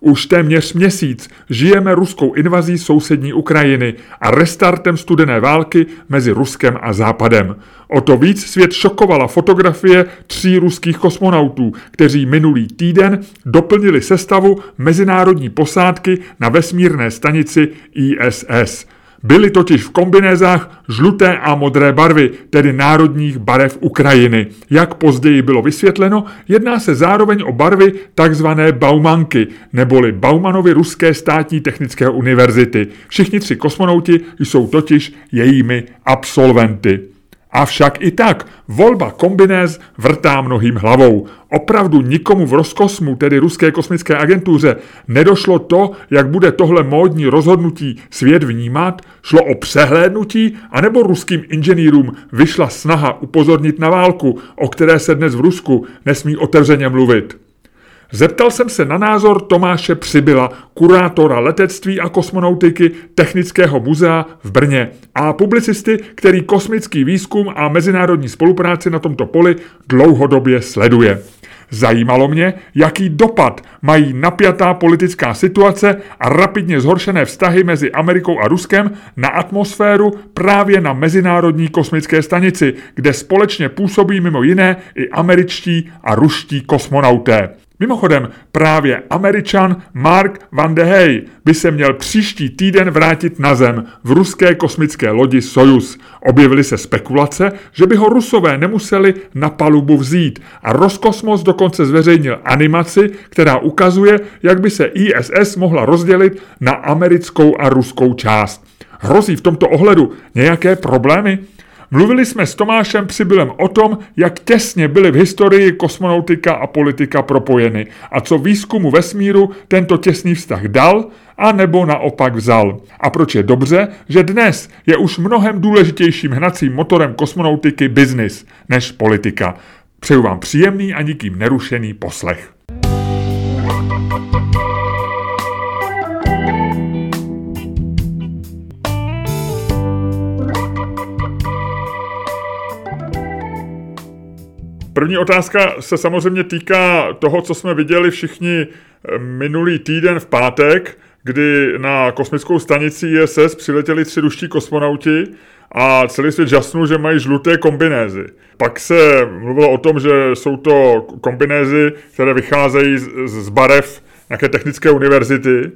Už téměř měsíc žijeme ruskou invazí sousední Ukrajiny a restartem studené války mezi Ruskem a Západem. O to víc svět šokovala fotografie tří ruských kosmonautů, kteří minulý týden doplnili sestavu mezinárodní posádky na vesmírné stanici ISS. Byly totiž v kombinézách žluté a modré barvy, tedy národních barev Ukrajiny. Jak později bylo vysvětleno, jedná se zároveň o barvy takzvané Baumanky, neboli Baumanovy Ruské státní technické univerzity. Všichni tři kosmonauti jsou totiž jejími absolventy. Avšak i tak volba kombinéz vrtá mnohým hlavou. Opravdu nikomu v Roskosmu, tedy Ruské kosmické agentuře, nedošlo to, jak bude tohle módní rozhodnutí svět vnímat? Šlo o přehlédnutí, anebo ruským inženýrům vyšla snaha upozornit na válku, o které se dnes v Rusku nesmí otevřeně mluvit? Zeptal jsem se na názor Tomáše Přibyla, kurátora letectví a kosmonautiky Technického muzea v Brně a publicisty, který kosmický výzkum a mezinárodní spolupráci na tomto poli dlouhodobě sleduje. Zajímalo mě, jaký dopad mají napjatá politická situace a rapidně zhoršené vztahy mezi Amerikou a Ruskem na atmosféru právě na Mezinárodní kosmické stanici, kde společně působí mimo jiné i američtí a ruští kosmonauté. Mimochodem, právě američan Mark Van de Hey by se měl příští týden vrátit na Zem v ruské kosmické lodi Soyuz. Objevily se spekulace, že by ho rusové nemuseli na palubu vzít a Roskosmos dokonce zveřejnil animaci, která ukazuje, jak by se ISS mohla rozdělit na americkou a ruskou část. Hrozí v tomto ohledu nějaké problémy? Mluvili jsme s Tomášem Přibylem o tom, jak těsně byly v historii kosmonautika a politika propojeny a co výzkumu vesmíru tento těsný vztah dal a nebo naopak vzal. A proč je dobře, že dnes je už mnohem důležitějším hnacím motorem kosmonautiky biznis než politika. Přeju vám příjemný a nikým nerušený poslech. První otázka se samozřejmě týká toho, co jsme viděli všichni eh, minulý týden v pátek, kdy na kosmickou stanici ISS přiletěli tři ruští kosmonauti a celý svět žasnul, že mají žluté kombinézy. Pak se mluvilo o tom, že jsou to kombinézy, které vycházejí z barev nějaké technické univerzity.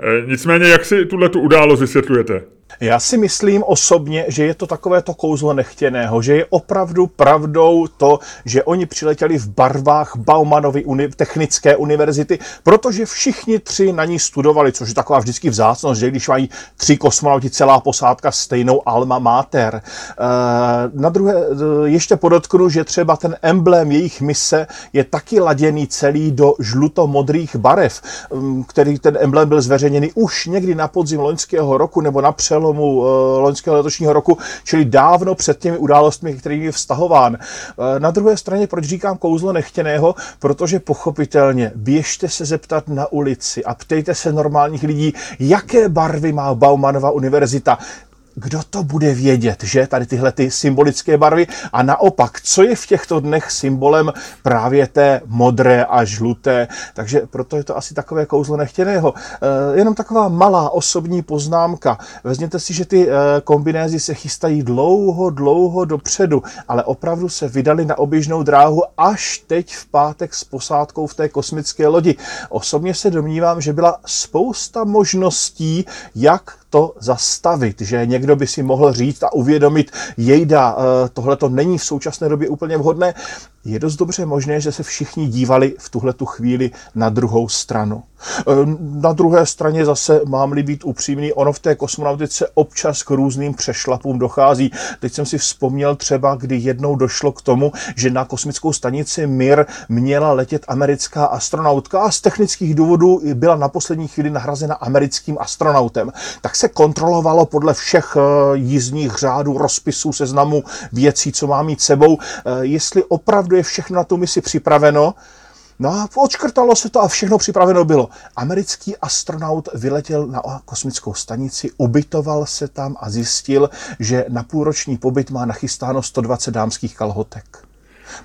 Eh, nicméně, jak si tuhle tu událost vysvětlujete? Já si myslím osobně, že je to takové to kouzlo nechtěného, že je opravdu pravdou to, že oni přiletěli v barvách Baumanovy uni- technické univerzity, protože všichni tři na ní studovali, což je taková vždycky vzácnost, že když mají tři kosmonauti, celá posádka stejnou alma mater. E, na druhé, e, ještě podotknu, že třeba ten emblém jejich mise je taky laděný celý do žluto-modrých barev, který ten emblém byl zveřejněný už někdy na podzim loňského roku nebo na přelomu přelomu uh, loňského letošního roku, čili dávno před těmi událostmi, kterými je vztahován. Uh, na druhé straně, proč říkám kouzlo nechtěného? Protože pochopitelně běžte se zeptat na ulici a ptejte se normálních lidí, jaké barvy má Baumanova univerzita kdo to bude vědět, že tady tyhle ty symbolické barvy a naopak, co je v těchto dnech symbolem právě té modré a žluté, takže proto je to asi takové kouzlo nechtěného. E, jenom taková malá osobní poznámka. Vezměte si, že ty e, kombinézy se chystají dlouho, dlouho dopředu, ale opravdu se vydali na oběžnou dráhu až teď v pátek s posádkou v té kosmické lodi. Osobně se domnívám, že byla spousta možností, jak to zastavit, že někdo by si mohl říct a uvědomit, jejda, eh, tohle to není v současné době úplně vhodné, je dost dobře možné, že se všichni dívali v tuhle tu chvíli na druhou stranu. Ehm, na druhé straně zase, mám-li být upřímný, ono v té kosmonautice občas k různým přešlapům dochází. Teď jsem si vzpomněl třeba, kdy jednou došlo k tomu, že na kosmickou stanici Mir měla letět americká astronautka a z technických důvodů byla na poslední chvíli nahrazena americkým astronautem. Tak se kontrolovalo podle všech eh, jízdních řádů, rozpisů, seznamu věcí, co má mít sebou, eh, jestli opravdu je všechno na tu misi připraveno, No a odškrtalo se to a všechno připraveno bylo. Americký astronaut vyletěl na kosmickou stanici, ubytoval se tam a zjistil, že na půlroční pobyt má nachystáno 120 dámských kalhotek.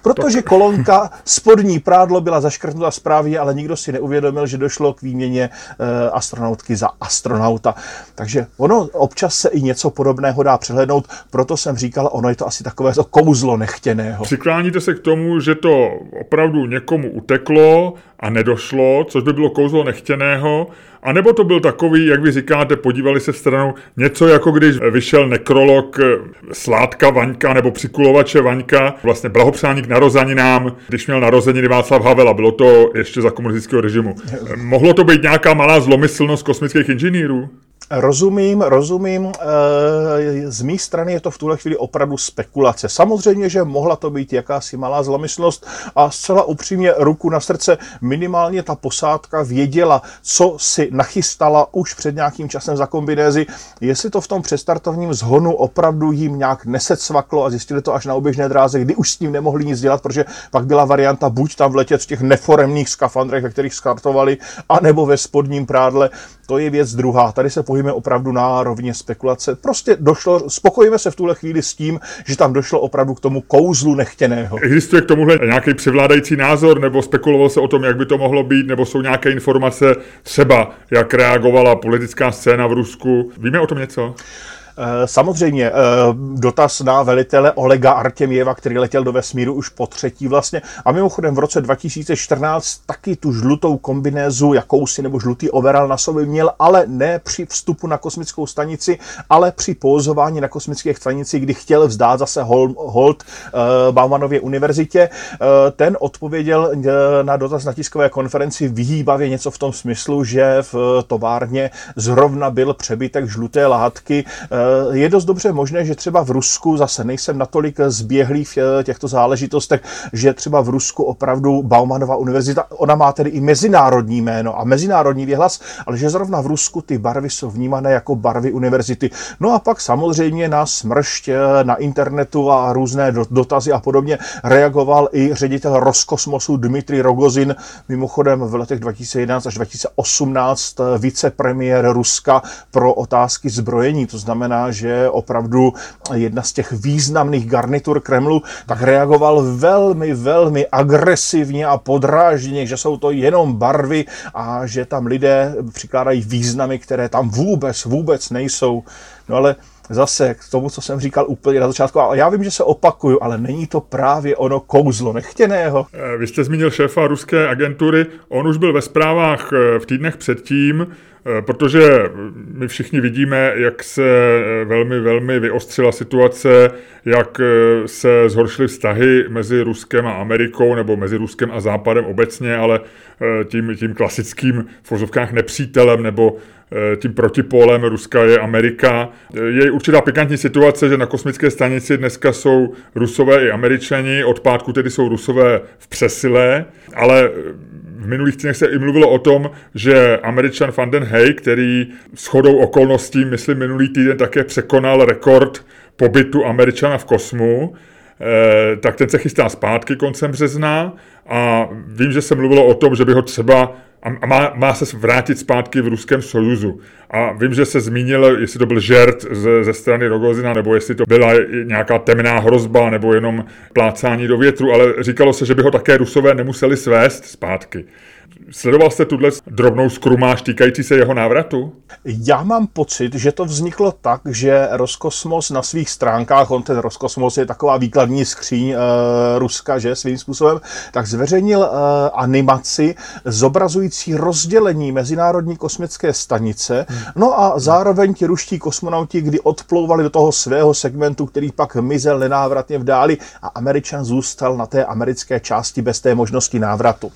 Protože kolonka spodní prádlo byla zaškrtnuta zprávě, ale nikdo si neuvědomil, že došlo k výměně e, astronautky za astronauta. Takže ono občas se i něco podobného dá přehlednout, proto jsem říkal, ono je to asi takové to kouzlo nechtěného. Přikláníte se k tomu, že to opravdu někomu uteklo a nedošlo, což by bylo kouzlo nechtěného, a nebo to byl takový, jak vy říkáte, podívali se stranou, něco jako když vyšel nekrolog eh, Sládka Vaňka nebo přikulovače Vaňka, vlastně blahopřání k narozeninám, když měl narozeniny Václav Havel a bylo to ještě za komunistického režimu. Mohlo to být nějaká malá zlomyslnost kosmických inženýrů? Rozumím, rozumím. Eh, z mé strany je to v tuhle chvíli opravdu spekulace. Samozřejmě, že mohla to být jakási malá zlomyslnost a zcela upřímně ruku na srdce minimálně ta posádka věděla, co si nachystala už před nějakým časem za kombinézy. Jestli to v tom přestartovním zhonu opravdu jim nějak nesecvaklo a zjistili to až na oběžné dráze, kdy už s tím nemohli nic dělat, protože pak byla varianta buď tam vletět v těch neforemných skafandrech, ve kterých skartovali, anebo ve spodním prádle. To je věc druhá. Tady se pohybujeme opravdu na rovně spekulace. Prostě došlo, spokojíme se v tuhle chvíli s tím, že tam došlo opravdu k tomu kouzlu nechtěného. Existuje k tomuhle nějaký převládající názor, nebo spekuloval se o tom, jak by to mohlo být, nebo jsou nějaké informace třeba, jak reagovala politická scéna v Rusku? Víme o tom něco? Eh, samozřejmě eh, dotaz na velitele Olega Artěměva, který letěl do vesmíru už po třetí vlastně. A mimochodem v roce 2014 taky tu žlutou kombinézu, jakousi nebo žlutý overall na sobě měl, ale ne při vstupu na kosmickou stanici, ale při pozování na kosmické stanici, kdy chtěl vzdát zase hold eh, Baumanově univerzitě. Ten odpověděl na dotaz na tiskové konferenci vyhýbavě něco v tom smyslu, že v továrně zrovna byl přebytek žluté látky, je dost dobře možné, že třeba v Rusku, zase nejsem natolik zběhlý v eh, těchto záležitostech, že třeba v Rusku opravdu Baumanova univerzita, ona má tedy i mezinárodní jméno a mezinárodní věhlas, ale že zrovna v Rusku ty barvy jsou vnímané jako barvy univerzity. No a pak samozřejmě na smršť eh, na internetu a různé dotazy a podobně reagoval i ředitel Roskosmosu Dmitry Rogozin, mimochodem v letech 2011 až 2018 vicepremiér Ruska pro otázky zbrojení, to znamená znamená, že opravdu jedna z těch významných garnitur Kremlu tak reagoval velmi, velmi agresivně a podrážděně, že jsou to jenom barvy a že tam lidé přikládají významy, které tam vůbec, vůbec nejsou. No ale zase k tomu, co jsem říkal úplně na začátku, a já vím, že se opakuju, ale není to právě ono kouzlo nechtěného. Eh, vy jste zmínil šéfa ruské agentury, on už byl ve zprávách eh, v týdnech předtím, protože my všichni vidíme, jak se eh, velmi, velmi vyostřila situace, jak eh, se zhoršily vztahy mezi Ruskem a Amerikou, nebo mezi Ruskem a Západem obecně, ale tím, tím klasickým v vozovkách nepřítelem nebo tím protipólem Ruska je Amerika. Je určitá pikantní situace, že na kosmické stanici dneska jsou Rusové i Američani, od pátku tedy jsou Rusové v přesile, ale v minulých týdnech se i mluvilo o tom, že američan Van den Hey, který shodou okolností, myslím, minulý týden také překonal rekord pobytu američana v kosmu, eh, tak ten se chystá zpátky koncem března a vím, že se mluvilo o tom, že by ho třeba a má, má se vrátit zpátky v Ruském sojuzu. A vím, že se zmínil, jestli to byl žert ze, ze strany Rogozina, nebo jestli to byla nějaká temná hrozba, nebo jenom plácání do větru, ale říkalo se, že by ho také Rusové nemuseli svést zpátky. Sledoval jste tuhle drobnou skrumáž týkající se jeho návratu? Já mám pocit, že to vzniklo tak, že Roskosmos na svých stránkách, on ten Roskosmos je taková výkladní skříň e, Ruska, že svým způsobem, tak zveřejnil e, animaci zobrazující rozdělení Mezinárodní kosmické stanice. Hmm. No a zároveň ti ruští kosmonauti, kdy odplouvali do toho svého segmentu, který pak mizel nenávratně v dáli a Američan zůstal na té americké části bez té možnosti návratu.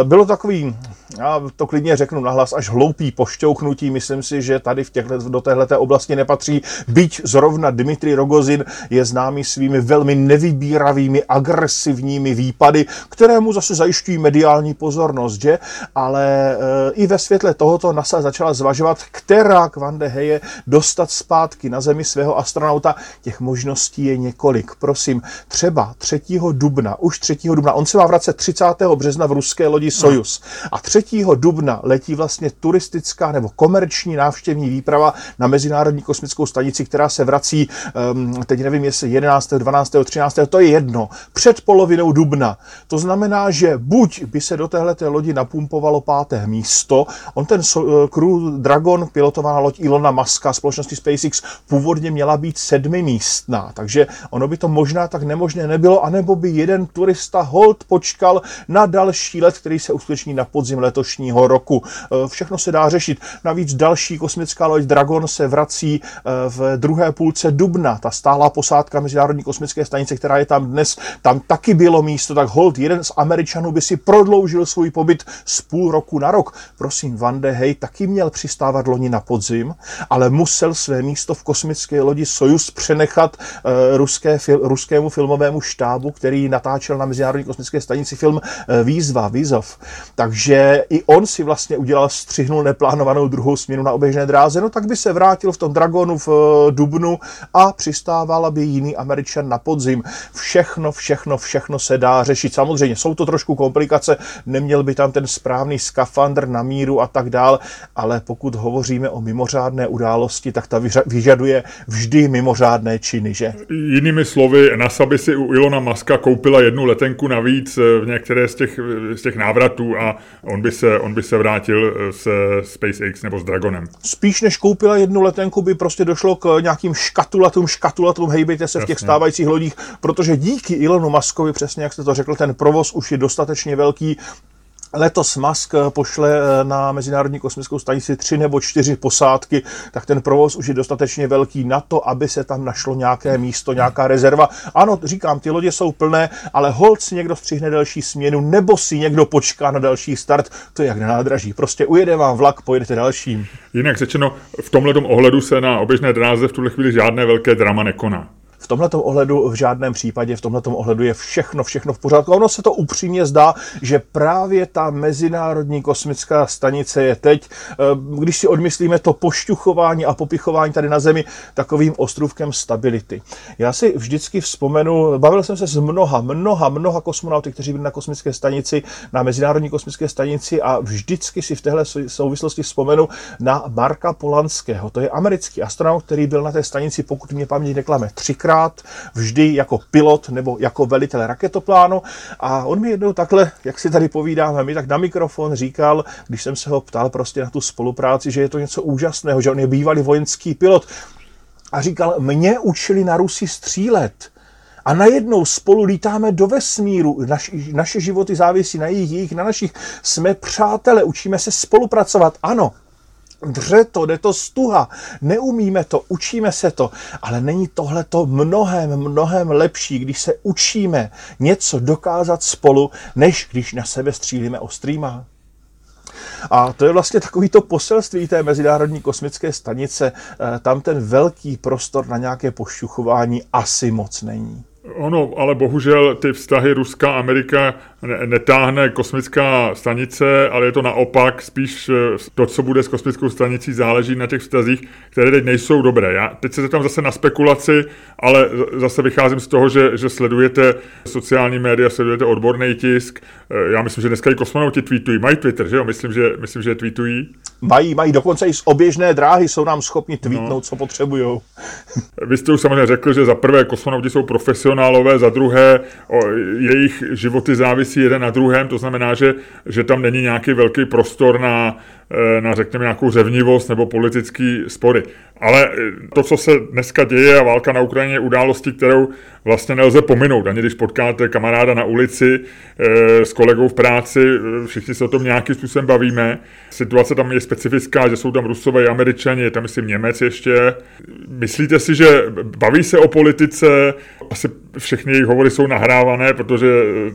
E, bylo takový já to klidně řeknu nahlas, až hloupý pošťouknutí. Myslím si, že tady v těchto, do téhleté oblasti nepatří. Byť zrovna Dmitry Rogozin je známý svými velmi nevybíravými, agresivními výpady, které mu zase zajišťují mediální pozornost, že? Ale e, i ve světle tohoto NASA začala zvažovat, která Kvande Heje dostat zpátky na Zemi svého astronauta. Těch možností je několik. Prosím, třeba 3. dubna, už 3. dubna, on se má vracet 30. března v ruské lodi Sojus. A 3. dubna letí vlastně turistická nebo komerční návštěvní výprava na Mezinárodní kosmickou stanici, která se vrací, um, teď nevím, jestli 11., 12., 13., to je jedno, před polovinou dubna. To znamená, že buď by se do téhleté lodi napumpovalo páté místo, on ten uh, Crew Dragon, pilotovaná loď Ilona Muska společnosti SpaceX, původně měla být sedmi místná, takže ono by to možná tak nemožné nebylo, anebo by jeden turista hold počkal na další let, který se uskuteční na podzim letošního roku. E, všechno se dá řešit. Navíc další kosmická loď Dragon se vrací e, v druhé půlce dubna. Ta stálá posádka Mezinárodní kosmické stanice, která je tam dnes, tam taky bylo místo, tak hold, jeden z Američanů by si prodloužil svůj pobyt z půl roku na rok. Prosím, Van de Hey taky měl přistávat loni na podzim, ale musel své místo v kosmické lodi Sojus přenechat uh, ruské, ruskému filmovému štábu, který natáčel na Mezinárodní kosmické stanici film Výzva, Výzov. Takže i on si vlastně udělal, střihnul neplánovanou druhou směnu na oběžné dráze, no tak by se vrátil v tom Dragonu v uh, Dubnu a přistával by jiný Američan na podzim. Všechno, všechno, všechno se dá řešit. Samozřejmě jsou to trošku komplikace, neměl by tam ten správný skafandr na míru a tak dál, ale pokud hovoříme o mimořádné události, tak ta vyžaduje vždy mimořádné činy, že? Jinými slovy, NASA by si u Ilona Maska koupila jednu letenku navíc v některé z těch, z těch návratů a on by se, on by se vrátil s SpaceX nebo s Dragonem. Spíš než koupila jednu letenku, by prostě došlo k nějakým škatulatům, škatulatům, hejbejte se Jasně. v těch stávajících lodích, protože díky Ilonu Maskovi, přesně jak jste to řekl, ten provoz už je dostatečně velký, Letos Musk pošle eh, na Mezinárodní kosmickou stanici tři nebo čtyři posádky, tak ten provoz už je dostatečně velký na to, aby se tam našlo nějaké místo, nějaká rezerva. Ano, říkám, ty lodě jsou plné, ale hold si někdo střihne další směnu, nebo si někdo počká na další start. To je jak na nádraží. Prostě ujede vám vlak, pojedete dalším. Jinak řečeno, v tomhle ohledu se na oběžné dráze v tuhle chvíli žádné velké drama nekoná. V tomhle ohledu v žádném případě, v tomhle ohledu je všechno, všechno v pořádku. ono se to upřímně zdá, že právě ta Mezinárodní kosmická stanice je teď, eh, když si odmyslíme to pošťuchování a popichování tady na Zemi, takovým ostrůvkem stability. Já si vždycky vzpomenu, bavil jsem se s mnoha, mnoha, mnoha kosmonauty, kteří byli na kosmické stanici, na Mezinárodní kosmické stanici a vždycky si v téhle souvislosti vzpomenu na Marka Polanského. To je americký astronaut, který byl na té stanici, pokud mě paměť neklame, třikrát dvakrát, vždy jako pilot nebo jako velitel raketoplánu. A on mi jednou takhle, jak si tady povídáme, mi tak na mikrofon říkal, když jsem se ho ptal prostě na tu spolupráci, že je to něco úžasného, že on je bývalý vojenský pilot. A říkal, mě učili na Rusy střílet. A najednou spolu lítáme do vesmíru. Naš, naše životy závisí na jejich, jejich, na našich. Jsme přátelé, učíme se spolupracovat. Ano, Dře to, jde to stuha, neumíme to, učíme se to, ale není tohle to mnohem, mnohem lepší, když se učíme něco dokázat spolu, než když na sebe střílíme ostrýma. A to je vlastně takový to poselství té Mezinárodní kosmické stanice. Eh, tam ten velký prostor na nějaké pošťuchování asi moc není. Ono, ale bohužel ty vztahy Ruska Amerika netáhne kosmická stanice, ale je to naopak, spíš eh, to, co bude s kosmickou stanicí, záleží na těch vztazích, které teď nejsou dobré. Já teď se zeptám zase na spekulaci, ale zase vycházím z toho, že, že sledujete sociální média, sledujete odborný tisk. Eh, já myslím, že dneska i kosmonauti tweetují. Mají Twitter, že jo? Myslím, že, myslím, že tweetují. Mají, mají, dokonce i z oběžné dráhy jsou nám schopni tweetnout, no. co potřebují. Vy jste už samozřejmě řekl, že za prvé kosmonauti jsou profesionálové, za druhé o, jejich životy závisí závisí jeden na druhém, to znamená, že, že tam není nějaký velký prostor na, eh, na řekněme, nějakou řevnivost nebo politický spory. Ale eh, to, co se dneska děje a válka na Ukrajině je události, kterou vlastně nelze pominout. Ani když potkáte kamaráda na ulici e, s kolegou v práci, všichni se o tom nějakým způsobem bavíme. Situace tam je specifická, že jsou tam Rusové Američani, je tam myslím Němec ještě. Myslíte si, že baví se o politice, asi všechny jejich hovory jsou nahrávané, protože,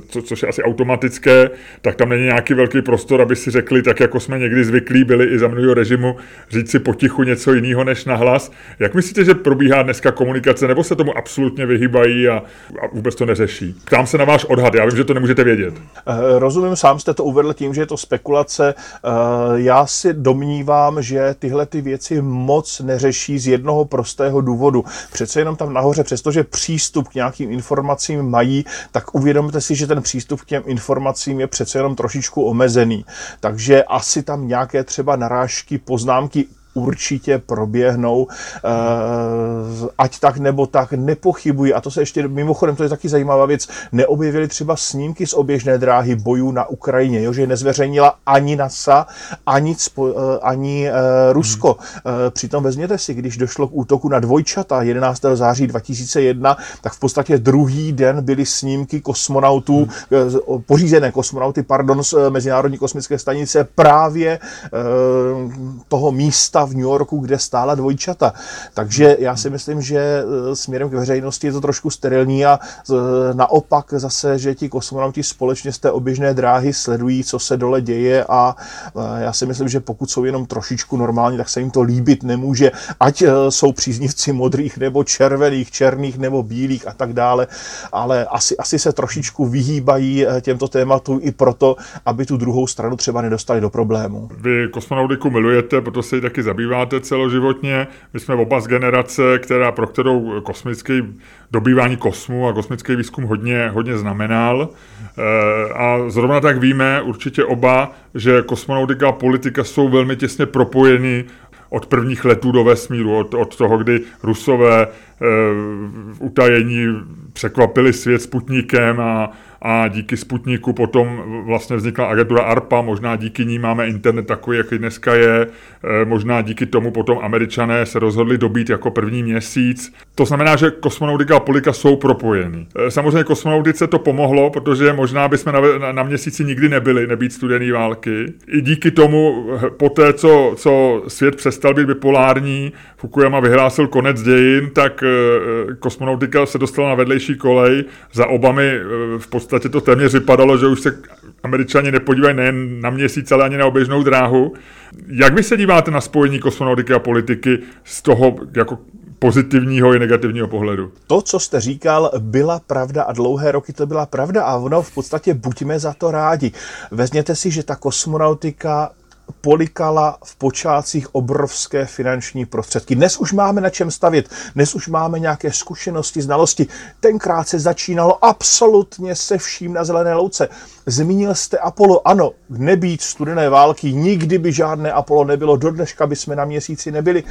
co, což je asi automatické, tak tam není nějaký velký prostor, aby si řekli, tak jako jsme někdy zvyklí byli i za minulého režimu, říct si potichu něco jiného než nahlas. Jak myslíte, že probíhá dneska komunikace, nebo se tomu absolutně vyhýbají a, a vůbec to neřeší? Ptám se na váš odhad, já vím, že to nemůžete vědět. Eh, rozumím, sám jste to uvedl tím, že je to spekulace. Eh, já si domnívám, že tyhle ty věci moc neřeší z jednoho prostého důvodu. Přece jenom tam nahoře, přestože přístup k nějakým informacím mají, tak uvědomte si, že ten přístup k těm informacím je přece jenom trošičku omezený. Takže asi tam nějaké třeba narážky, poznámky určitě proběhnou, eh, ať tak nebo tak, nepochybuji. A to se ještě, mimochodem, to je taky zajímavá věc, neobjevili třeba snímky z oběžné dráhy bojů na Ukrajině, jo, že nezveřejnila ani NASA, ani, eh, ani uh, Rusko. Hmm. Přitom vezměte si, když došlo k útoku na dvojčata 11. září 2001, tak v podstatě druhý den byly snímky kosmonautů, hmm. pořízené kosmonauty, pardon, z Mezinárodní kosmické stanice právě toho místa v New Yorku, kde stála dvojčata. Takže já si myslím, že e, směrem k veřejnosti je to trošku sterilní a e, naopak zase, že ti kosmonauti společně z té oběžné dráhy sledují, co se dole děje a e, já si myslím, že pokud jsou jenom trošičku normální, tak se jim to líbit nemůže, ať jsou příznivci modrých nebo červených, černých nebo bílých a tak dále, ale asi, asi se trošičku vyhýbají těmto tématům i proto, aby tu druhou stranu třeba nedostali do problému. Vy kosmonautiku milujete, proto se ji taky zabýváte celoživotně. My jsme oba z generace, která, pro kterou kosmický dobývání kosmu a kosmický výzkum hodně, hodně znamenal. Eh, a zrovna tak víme určitě oba, že kosmonautika a politika jsou velmi těsně propojeny od prvních letů do vesmíru, od, od toho, kdy Rusové e, utajení překvapili svět Sputnikem a, a díky Sputniku potom vlastně vznikla agentura ARPA, možná díky ní máme internet takový, jaký dneska je, e, možná díky tomu potom američané se rozhodli dobít jako první měsíc. To znamená, že kosmonautika a politika jsou propojeny. E, samozřejmě kosmonautice to pomohlo, protože možná bychom na, na měsíci nikdy nebyli, nebýt studený války. I díky tomu, po té, co, co svět přestal být bipolární, Fukuyama vyhlásil konec dějin, tak e, kosmonautika se dostala na vedlejší kolej. Za Obamy v podstatě podstatě to téměř vypadalo, že už se američani nepodívají nejen na měsíc, ale ani na oběžnou dráhu. Jak vy se díváte na spojení kosmonautiky a politiky z toho jako pozitivního i negativního pohledu. To, co jste říkal, byla pravda a dlouhé roky to byla pravda a ono v podstatě buďme za to rádi. Vezměte si, že ta kosmonautika polikala v počátcích obrovské finanční prostředky. Dnes už máme na čem stavět, dnes už máme nějaké zkušenosti, znalosti. Tenkrát se začínalo absolutně se vším na zelené louce. Zmínil jste Apollo, ano, nebýt studené války, nikdy by žádné Apollo nebylo, do dneška by jsme na měsíci nebyli.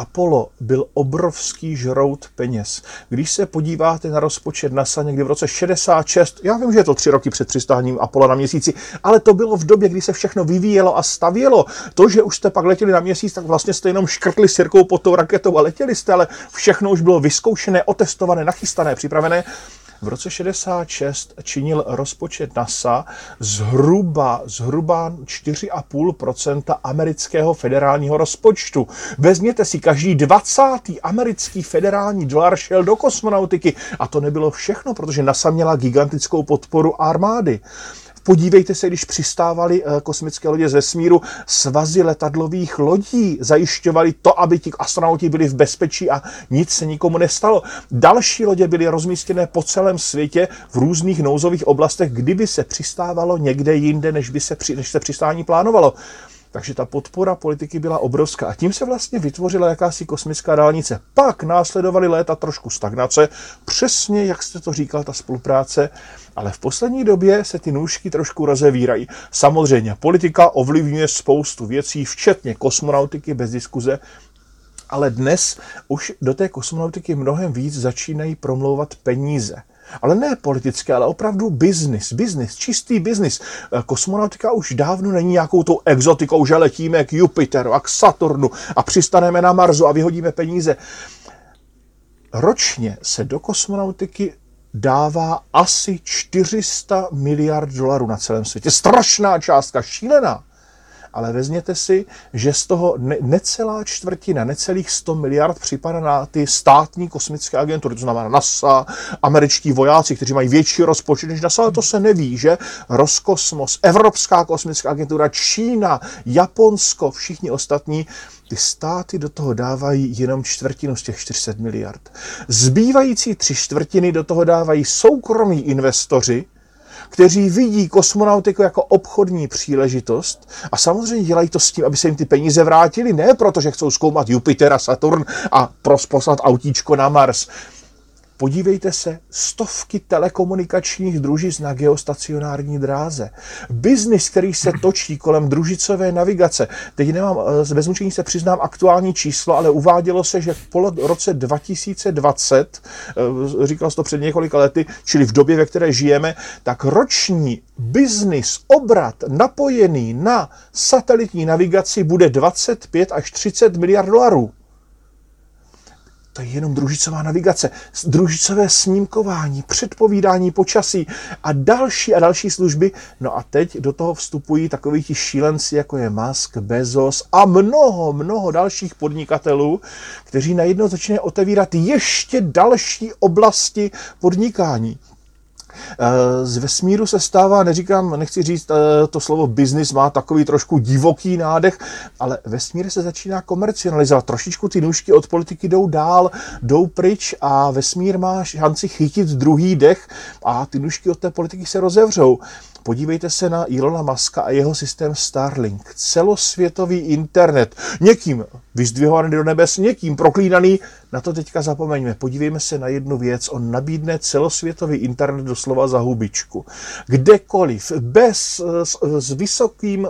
Apollo byl obrovský žrout peněz. Když se podíváte na rozpočet NASA někdy v roce 66, já vím, že je to tři roky před přistáním Apollo na měsíci, ale to bylo v době, kdy se všechno vyvíjelo a stavělo. To, že už jste pak letěli na měsíc, tak vlastně jste jenom škrtli sirkou pod tou raketou a letěli jste, ale všechno už bylo vyzkoušené, otestované, nachystané, připravené. V roce 66 činil rozpočet NASA zhruba, zhruba 4,5% amerického federálního rozpočtu. Vezměte si, každý 20. americký federální dolar šel do kosmonautiky. A to nebylo všechno, protože NASA měla gigantickou podporu armády. Podívejte se, když přistávali eh, kosmické lodě ze smíru, svazy letadlových lodí zajišťovali to, aby ti astronauti byli v bezpečí a nic se nikomu nestalo. Další lodě byly rozmístěné po celém světě v různých nouzových oblastech, kdyby se přistávalo někde jinde, než, by se, než se přistání plánovalo. Takže ta podpora politiky byla obrovská. A tím se vlastně vytvořila jakási kosmická dálnice. Pak následovaly léta trošku stagnace, přesně jak jste to říkal, ta spolupráce, ale v poslední době se ty nůžky trošku rozevírají. Samozřejmě, politika ovlivňuje spoustu věcí, včetně kosmonautiky, bez diskuze, ale dnes už do té kosmonautiky mnohem víc začínají promlouvat peníze. Ale ne politické, ale opravdu business, business, čistý business. Kosmonautika už dávno není nějakou tou exotikou, že letíme k Jupiteru a k Saturnu a přistaneme na Marsu a vyhodíme peníze. Ročně se do kosmonautiky dává asi 400 miliard dolarů na celém světě. Strašná částka, šílená ale vezměte si, že z toho ne, necelá čtvrtina, necelých 100 miliard připadá na ty státní kosmické agentury, to znamená NASA, američtí vojáci, kteří mají větší rozpočet než NASA, ale to se neví, že Roskosmos, Evropská kosmická agentura, Čína, Japonsko, všichni ostatní ty státy do toho dávají jenom čtvrtinu z těch 400 miliard. Zbývající tři čtvrtiny do toho dávají soukromí investoři, kteří vidí kosmonautiku jako obchodní příležitost a samozřejmě dělají to s tím, aby se jim ty peníze vrátily, ne protože chcou zkoumat Jupiter a Saturn a poslat autíčko na Mars. Podívejte se, stovky telekomunikačních družic na geostacionární dráze. Biznis, který se točí kolem družicové navigace. Teď nemám, eh, bez mučení se přiznám aktuální číslo, ale uvádělo se, že po roce 2020, eh, říkal jsem to před několika lety, čili v době, ve které žijeme, tak roční biznis, obrat napojený na satelitní navigaci bude 25 až 30 miliard dolarů. To je jenom družicová navigace, družicové snímkování, předpovídání počasí a další a další služby. No a teď do toho vstupují takoví ti šílenci, jako je Musk, Bezos a mnoho, mnoho dalších podnikatelů, kteří najednou začínají otevírat ještě další oblasti podnikání. Eh, z vesmíru se stává, neříkám, nechci říct, eh, to slovo business má takový trošku divoký nádech, ale vesmír se začíná komercionalizovat. Trošičku ty nůžky od politiky jdou dál, jdou pryč a vesmír má šanci chytit druhý dech a ty nůžky od té politiky se rozevřou. Podívejte se na Ilona Maska a jeho systém Starlink. Celosvětový internet. Někým vyzdvihovaný do nebes, někým proklínaný. Na to teďka zapomeňme. Podívejme se na jednu věc. On nabídne celosvětový internet doslova za hubičku. Kdekoliv, bez, s, s vysokým,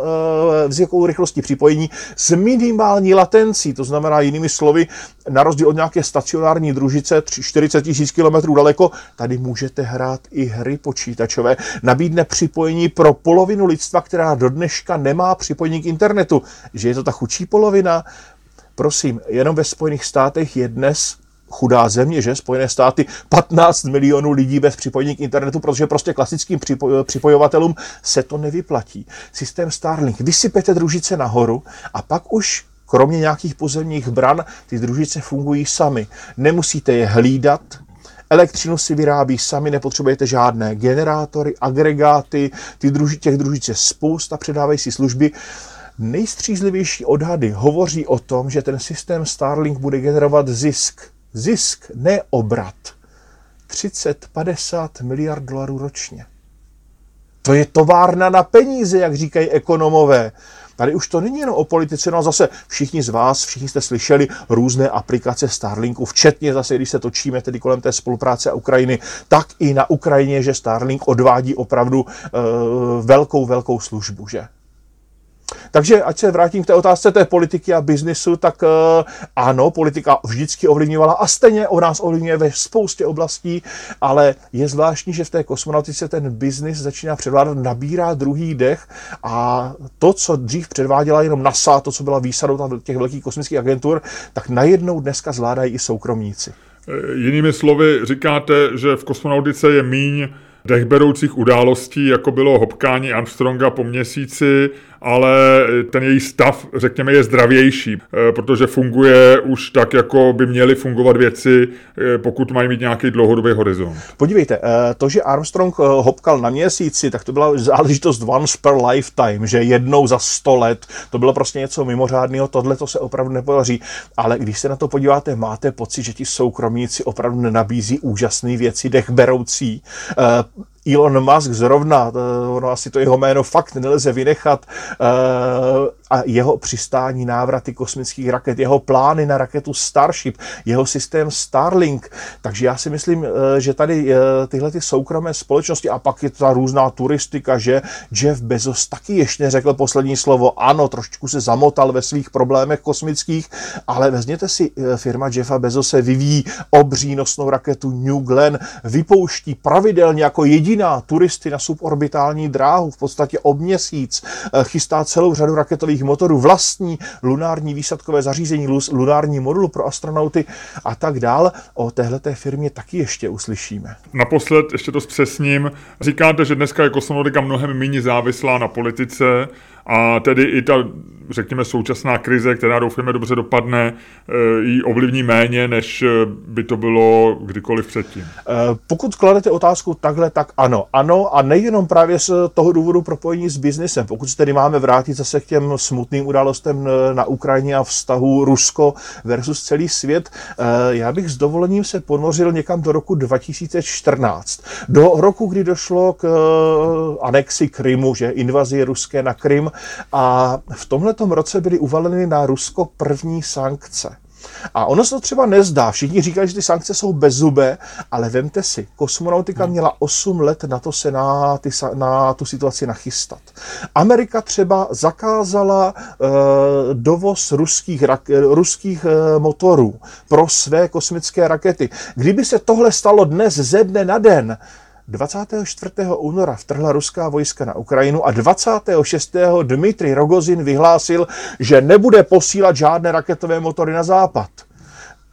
s jakou rychlostí připojení, s minimální latencí, to znamená jinými slovy, na rozdíl od nějaké stacionární družice 40 000 km daleko, tady můžete hrát i hry počítačové. Nabídne připojení pro polovinu lidstva, která do dneška nemá připojení k internetu. Že je to ta chudší polovina? Prosím, jenom ve Spojených státech je dnes chudá země, že Spojené státy 15 milionů lidí bez připojení k internetu, protože prostě klasickým připo- připojovatelům se to nevyplatí. Systém Starlink, vysypete družice nahoru a pak už kromě nějakých pozemních bran ty družice fungují sami. Nemusíte je hlídat, Elektřinu si vyrábí sami, nepotřebujete žádné generátory, agregáty, ty druži, těch družic je spousta, předávají si služby. Nejstřízlivější odhady hovoří o tom, že ten systém Starlink bude generovat zisk. Zisk, ne obrat. 30-50 miliard dolarů ročně. To je továrna na peníze, jak říkají ekonomové. Tady už to není jenom o politice, no zase všichni z vás, všichni jste slyšeli různé aplikace Starlinku, včetně zase, když se točíme tedy kolem té spolupráce a Ukrajiny, tak i na Ukrajině, že Starlink odvádí opravdu uh, velkou, velkou službu, že? Takže ať se vrátím k té otázce té politiky a biznisu, tak uh, ano, politika vždycky ovlivňovala a stejně o nás ovlivňuje ve spoustě oblastí, ale je zvláštní, že v té kosmonautice ten biznis začíná převládat, nabírá druhý dech a to, co dřív předváděla jenom NASA, to, co byla výsadou těch velkých kosmických agentur, tak najednou dneska zvládají i soukromníci. E, jinými slovy, říkáte, že v kosmonautice je míň dechberoucích událostí, jako bylo hopkání Armstronga po měsíci, ale ten její stav, řekněme, je zdravější, eh, protože funguje už tak, jako by měly fungovat věci, eh, pokud mají mít nějaký dlouhodobý horizont. Podívejte, eh, to, že Armstrong hopkal na měsíci, tak to byla záležitost once per lifetime, že jednou za sto let, to bylo prostě něco mimořádného, tohle to se opravdu nepodaří. Ale když se na to podíváte, máte pocit, že ti soukromníci opravdu nenabízí úžasné věci, dechberoucí, Elon Musk zrovna, ono asi to jeho jméno fakt nelze vynechat, a jeho přistání návraty kosmických raket, jeho plány na raketu Starship, jeho systém Starlink. Takže já si myslím, eh, že tady eh, tyhle ty soukromé společnosti a pak je ta různá turistika, že Jeff Bezos taky ještě neřekl poslední slovo. Ano, trošičku se zamotal ve svých problémech kosmických, ale vezměte si, eh, firma Jeffa Bezose vyvíjí obří nosnou raketu New Glenn, vypouští pravidelně jako jediná turisty na suborbitální dráhu, v podstatě ob měsíc, chystá celou řadu raketových motorů, vlastní lunární výsadkové zařízení, lunární modulu pro astronauty a tak dál. O téhle firmě taky ještě uslyšíme. Naposled ještě to zpřesním. Říkáte, že dneska je kosmonautika mnohem méně závislá na politice a tedy i ta řekněme, současná krize, která doufáme dobře dopadne, eh, ji ovlivní méně, než eh, by to bylo kdykoliv předtím? Eh, pokud kladete otázku takhle, tak ano. Ano a nejenom právě z toho důvodu propojení s biznesem. Pokud se tedy máme vrátit zase k těm smutným událostem na Ukrajině a vztahu Rusko versus celý svět, já bych s dovolením se ponořil někam do roku 2014. Do roku, kdy došlo k anexi Krymu, že invazi ruské na Krym a v tomhle roce byly uvaleny na Rusko první sankce. A ono se to třeba nezdá. Všichni říkají, že ty sankce jsou bezzubé, ale vemte si, kosmonautika měla 8 let na to se na, ty, na tu situaci nachystat. Amerika třeba zakázala uh, dovoz ruských, rak, ruských uh, motorů pro své kosmické rakety. Kdyby se tohle stalo dnes ze dne na den, 24. února vtrhla ruská vojska na Ukrajinu a 26. Dmitry Rogozin vyhlásil, že nebude posílat žádné raketové motory na západ.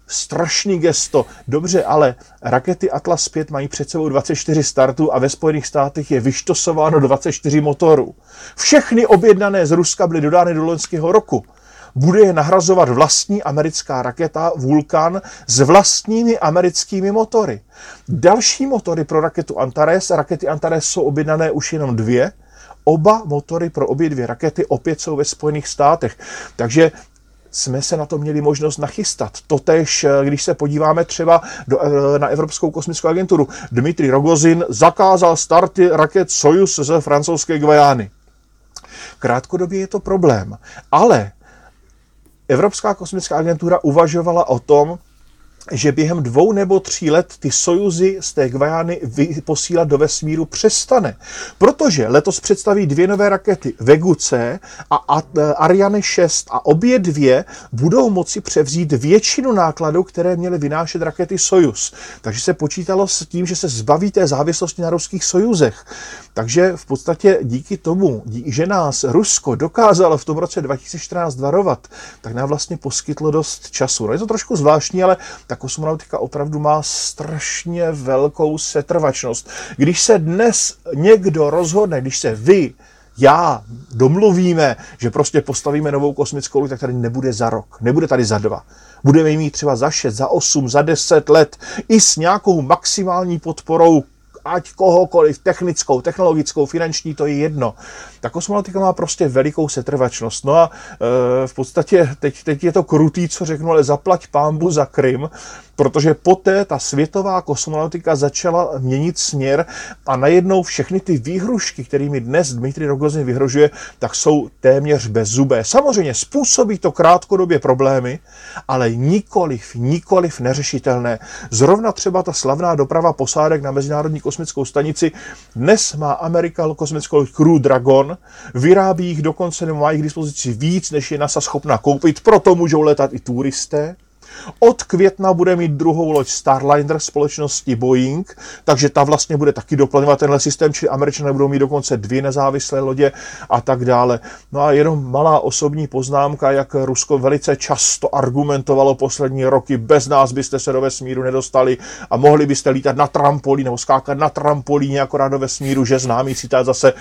Strašný gesto. Dobře, ale rakety Atlas 5 mají před sebou 24 startů a ve Spojených státech je vyštosováno 24 motorů. Všechny objednané z Ruska byly dodány do loňského roku bude je nahrazovat vlastní americká raketa Vulkan s vlastními americkými motory. Další motory pro raketu Antares, rakety Antares jsou objednané už jenom dvě, oba motory pro obě dvě rakety opět jsou ve Spojených státech. Takže jsme se na to měli možnost nachystat. Totež, když se podíváme třeba do, na Evropskou kosmickou agenturu, Dmitry Rogozin zakázal starty raket Soyuz ze francouzské Guajány. Krátkodobě je to problém, ale Evropská kosmická agentura uvažovala o tom, že během dvou nebo tří let ty Sojuzy z té Gvajány posílat do vesmíru přestane. Protože letos představí dvě nové rakety, Vegu C a Ariane 6 a obě dvě budou moci převzít většinu nákladů, které měly vynášet rakety Sojuz. Takže se počítalo s tím, že se zbaví té závislosti na ruských Sojuzech. Takže v podstatě díky tomu, že nás Rusko dokázalo v tom roce 2014 varovat, tak nám vlastně poskytlo dost času. No je to trošku zvláštní, ale ta kosmonautika opravdu má strašně velkou setrvačnost. Když se dnes někdo rozhodne, když se vy já domluvíme, že prostě postavíme novou kosmickou loď, tak tady nebude za rok, nebude tady za dva. Budeme ji mít třeba za šest, za osm, za deset let i s nějakou maximální podporou ať kohokoliv, technickou, technologickou, finanční, to je jedno. Ta kosmonautika má prostě velikou setrvačnost. No a e, v podstatě teď, teď je to krutý, co řeknu, ale zaplať pámbu za Krym, protože poté ta světová kosmonautika začala měnit směr a najednou všechny ty výhrušky, kterými dnes Dmitry Rogozin vyhrožuje, tak jsou téměř bezzubé. Samozřejmě způsobí to krátkodobě problémy, ale nikoliv, nikoliv neřešitelné. Zrovna třeba ta slavná doprava posádek na Mezinárodní kosmickou stanici. Dnes má Amerika kosmickou Crew Dragon, vyrábí jich dokonce nebo má jich k dispozici víc, než je NASA schopna koupit, proto můžou letat i turisté. Od května bude mít druhou loď Starliner společnosti Boeing, takže ta vlastně bude taky doplňovat tenhle systém, čili američané budou mít dokonce dvě nezávislé lodě a tak dále. No a jenom malá osobní poznámka, jak Rusko velice často argumentovalo poslední roky, bez nás byste se do vesmíru nedostali a mohli byste lítat na trampolí nebo skákat na trampolíně akorát do vesmíru, že známý citát zase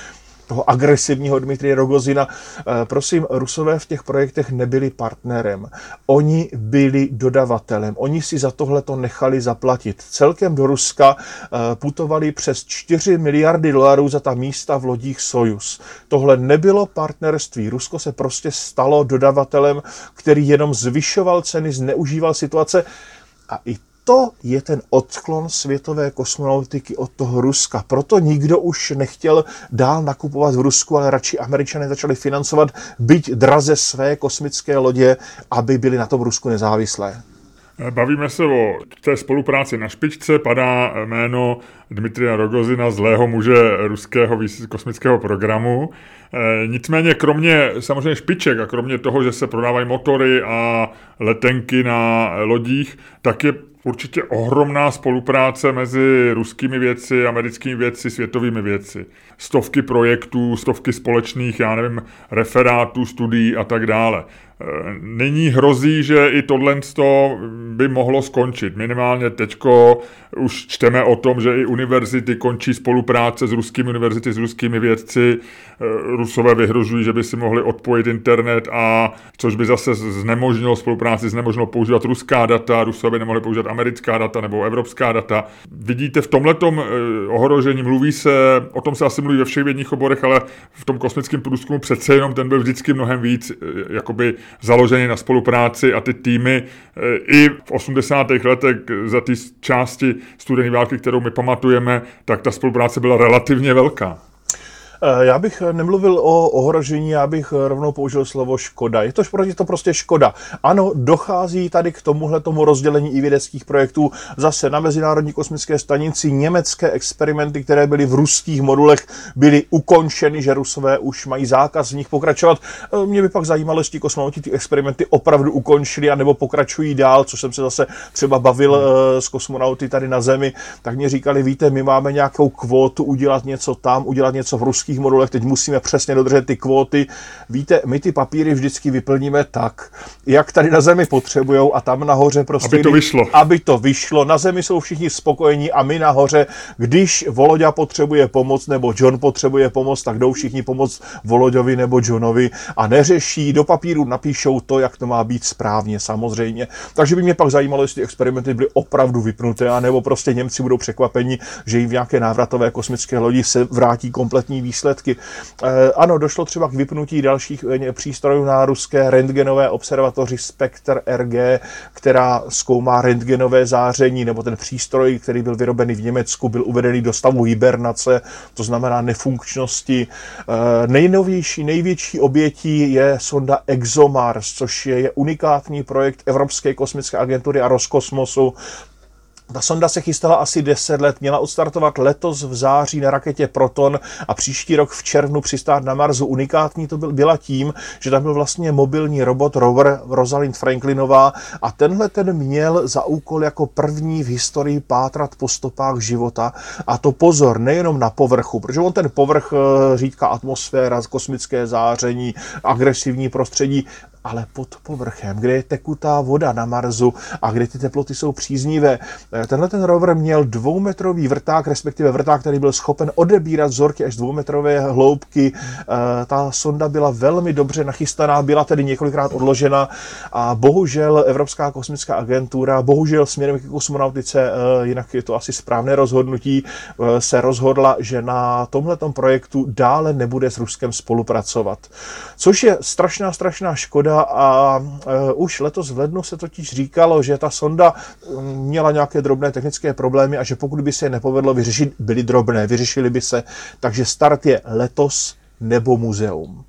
toho agresivního Dmitry Rogozina. Eh, prosím, Rusové v těch projektech nebyli partnerem. Oni byli dodavatelem. Oni si za tohle to nechali zaplatit. Celkem do Ruska eh, putovali přes 4 miliardy dolarů za ta místa v lodích Sojus. Tohle nebylo partnerství. Rusko se prostě stalo dodavatelem, který jenom zvyšoval ceny, zneužíval situace a i to je ten odklon světové kosmonautiky od toho Ruska. Proto nikdo už nechtěl dál nakupovat v Rusku, ale radši američané začali financovat byť draze své kosmické lodě, aby byly na tom Rusku nezávislé. Bavíme se o té spolupráci na špičce, padá jméno Dmitria Rogozina, zlého muže ruského kosmického programu. E, nicméně kromě samozřejmě špiček a kromě toho, že se prodávají motory a letenky na lodích, tak je určitě ohromná spolupráce mezi ruskými věci, americkými věci, světovými věci. Stovky projektů, stovky společných, já nevím, referátů, studií a tak dále. Nyní hrozí, že i tohle by mohlo skončit. Minimálně teďko už čteme o tom, že i univerzity končí spolupráce s ruskými univerzity, s ruskými vědci. Rusové vyhrožují, že by si mohli odpojit internet a což by zase znemožnilo spolupráci, znemožnilo používat ruská data, Rusové by nemohli používat americká data nebo evropská data. Vidíte v tomhletom eh, ohrožení, mluví se, o tom se asi mluví ve všech vědních oborech, ale v tom kosmickém průzkumu přece jenom ten byl vždycky mnohem víc eh, jakoby založený na spolupráci a ty týmy eh, i v 80. letech za ty části studené války, kterou my pamatujeme, tak ta spolupráce byla relativně velká. Eh, já bych nemluvil o ohrožení, já bych rovnou použil slovo škoda. Je to, je to prostě škoda. Ano, dochází tady k tomuhle tomu rozdělení i vědeckých projektů. Zase na Mezinárodní kosmické stanici německé experimenty, které byly v ruských modulech, byly ukončeny, že Rusové už mají zákaz v nich pokračovat. Eh, mě by pak zajímalo, jestli kosmonauti ty experimenty opravdu ukončili, anebo pokračují dál, co jsem se zase třeba bavil s kosmonauty tady na Zemi, tak mě říkali, víte, my máme nějakou kvótu udělat něco tam, udělat něco v ruských ruských modulech, teď musíme přesně dodržet ty kvóty. Víte, my ty papíry vždycky vyplníme tak, jak tady na zemi potřebují a tam nahoře prostě... Aby to vyšlo. Aby to vyšlo. Na zemi jsou všichni spokojení a my nahoře, když Voloďa potřebuje pomoc nebo John potřebuje pomoc, tak jdou všichni pomoc Voloďovi nebo Johnovi a neřeší, do papíru napíšou to, jak to má být správně samozřejmě. Takže by mě pak zajímalo, jestli experimenty byly opravdu vypnuté, nebo prostě Němci budou překvapeni, že jim v nějaké návratové kosmické lodi se vrátí kompletní výsledek výsledky. Eh, ano, došlo třeba k vypnutí dalších eh, přístrojů na ruské rentgenové observatoři Spectre RG, která zkoumá rentgenové záření, nebo ten přístroj, který byl vyrobený v Německu, byl uvedený do stavu hibernace, to znamená nefunkčnosti. Eh, nejnovější, největší obětí je sonda ExoMars, což je unikátní projekt Evropské kosmické agentury a Roskosmosu, ta sonda se chystala asi 10 let, měla odstartovat letos v září na raketě Proton a příští rok v červnu přistát na Marsu. Unikátní to byl, byla tím, že tam byl vlastně mobilní robot rover Rosalind Franklinová a tenhle ten měl za úkol jako první v historii pátrat po stopách života a to pozor, nejenom na povrchu, protože on ten povrch eh, říká atmosféra, kosmické záření, agresivní prostředí, ale pod povrchem, kde je tekutá voda na Marsu a kde ty teploty jsou příznivé. Eh, tenhle ten rover měl dvoumetrový vrták, respektive vrták, který byl schopen odebírat vzorky až dvoumetrové hloubky. Eh, ta sonda byla velmi dobře nachystaná, byla tedy několikrát odložena a bohužel Evropská kosmická agentura, bohužel směrem k kosmonautice, eh, jinak je to asi správné rozhodnutí, se rozhodla, že na tomhletom projektu dále nebude s Ruskem spolupracovat. Což je strašná, strašná škoda, a e, už letos v lednu se totiž říkalo, že ta sonda měla nějaké drobné technické problémy a že pokud by se je nepovedlo vyřešit, byly drobné, vyřešily by se. Takže start je letos nebo muzeum.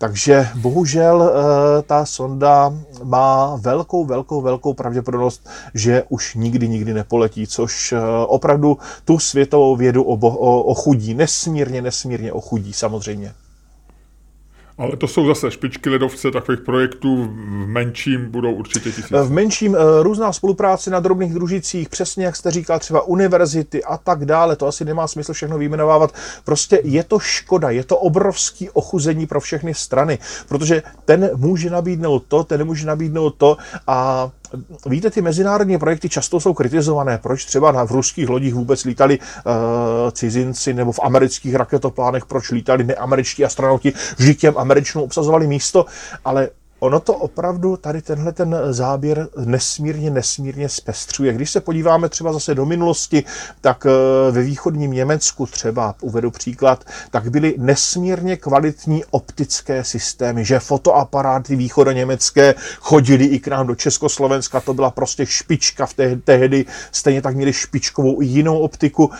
Takže bohužel e, ta sonda má velkou, velkou, velkou pravděpodobnost, že už nikdy, nikdy nepoletí, což e, opravdu tu světovou vědu ochudí. Nesmírně, nesmírně ochudí samozřejmě. Ale to jsou zase špičky ledovce, takových projektů v menším budou určitě tisíce. V menším eh, různá spolupráce na drobných družicích, přesně jak jste říkal, třeba univerzity a tak dále, to asi nemá smysl všechno vyjmenovávat. Prostě je to škoda, je to obrovský ochuzení pro všechny strany, protože ten může nabídnout to, ten může nabídnout to a Víte, ty mezinárodní projekty často jsou kritizované. Proč třeba na, v ruských lodích vůbec lítali uh, cizinci nebo v amerických raketoplánech, proč lítali neameričtí astronauti, vždyť těm američanům obsazovali místo, ale ono to opravdu tady tenhle ten záběr nesmírně, nesmírně zpestřuje. Když se podíváme třeba zase do minulosti, tak eh, ve východním Německu třeba, uvedu příklad, tak byly nesmírně kvalitní optické systémy, že fotoaparáty východoněmecké chodili i k nám do Československa, to byla prostě špička v tehdy, stejně tak měli špičkovou i jinou optiku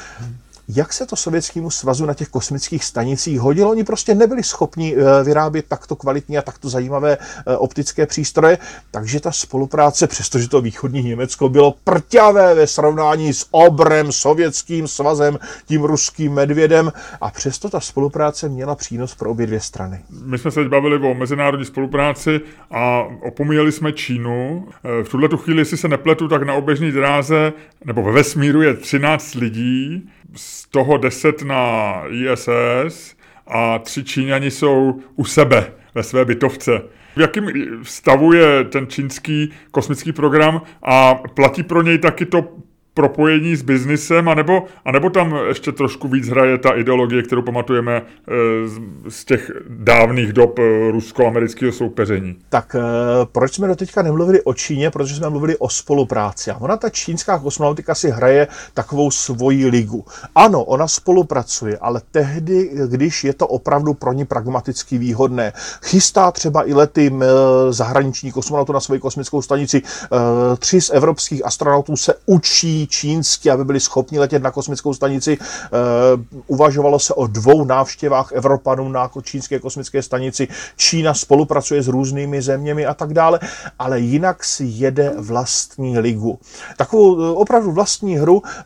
jak se to Sovětskému svazu na těch kosmických stanicích hodilo. Oni prostě nebyli schopni eh, vyrábět takto kvalitní a takto zajímavé eh, optické přístroje, takže ta spolupráce, přestože to východní Německo bylo prťavé ve srovnání s obrem sovětským svazem, tím ruským medvědem, a přesto ta spolupráce měla přínos pro obě dvě strany. My jsme se teď bavili o mezinárodní spolupráci a opomíjeli jsme Čínu. Eh, v tuhle chvíli, jestli se nepletu, tak na oběžné dráze nebo ve vesmíru je 13 lidí z toho 10 na ISS a tři Číňani jsou u sebe ve své bytovce. V jakém stavu je ten čínský kosmický program a platí pro něj taky to propojení s biznisem, anebo, anebo tam ještě trošku víc hraje ta ideologie, kterou pamatujeme eh, z těch dávných dob eh, rusko-amerického soupeření? Tak eh, proč jsme do teďka nemluvili o Číně? Protože jsme mluvili o spolupráci. A ona, ta čínská kosmonautika, si hraje takovou svoji ligu. Ano, ona spolupracuje, ale tehdy, když je to opravdu pro ní pragmaticky výhodné. Chystá třeba i lety zahraniční kosmonautů na svoji kosmickou stanici. Tři z evropských astronautů se učí čínsky, aby byli schopni letět na kosmickou stanici. Eh, uvažovalo se o dvou návštěvách Evropanů na čínské kosmické stanici. Čína spolupracuje s různými zeměmi a tak dále, ale jinak si jede vlastní ligu. Takovou eh, opravdu vlastní hru eh,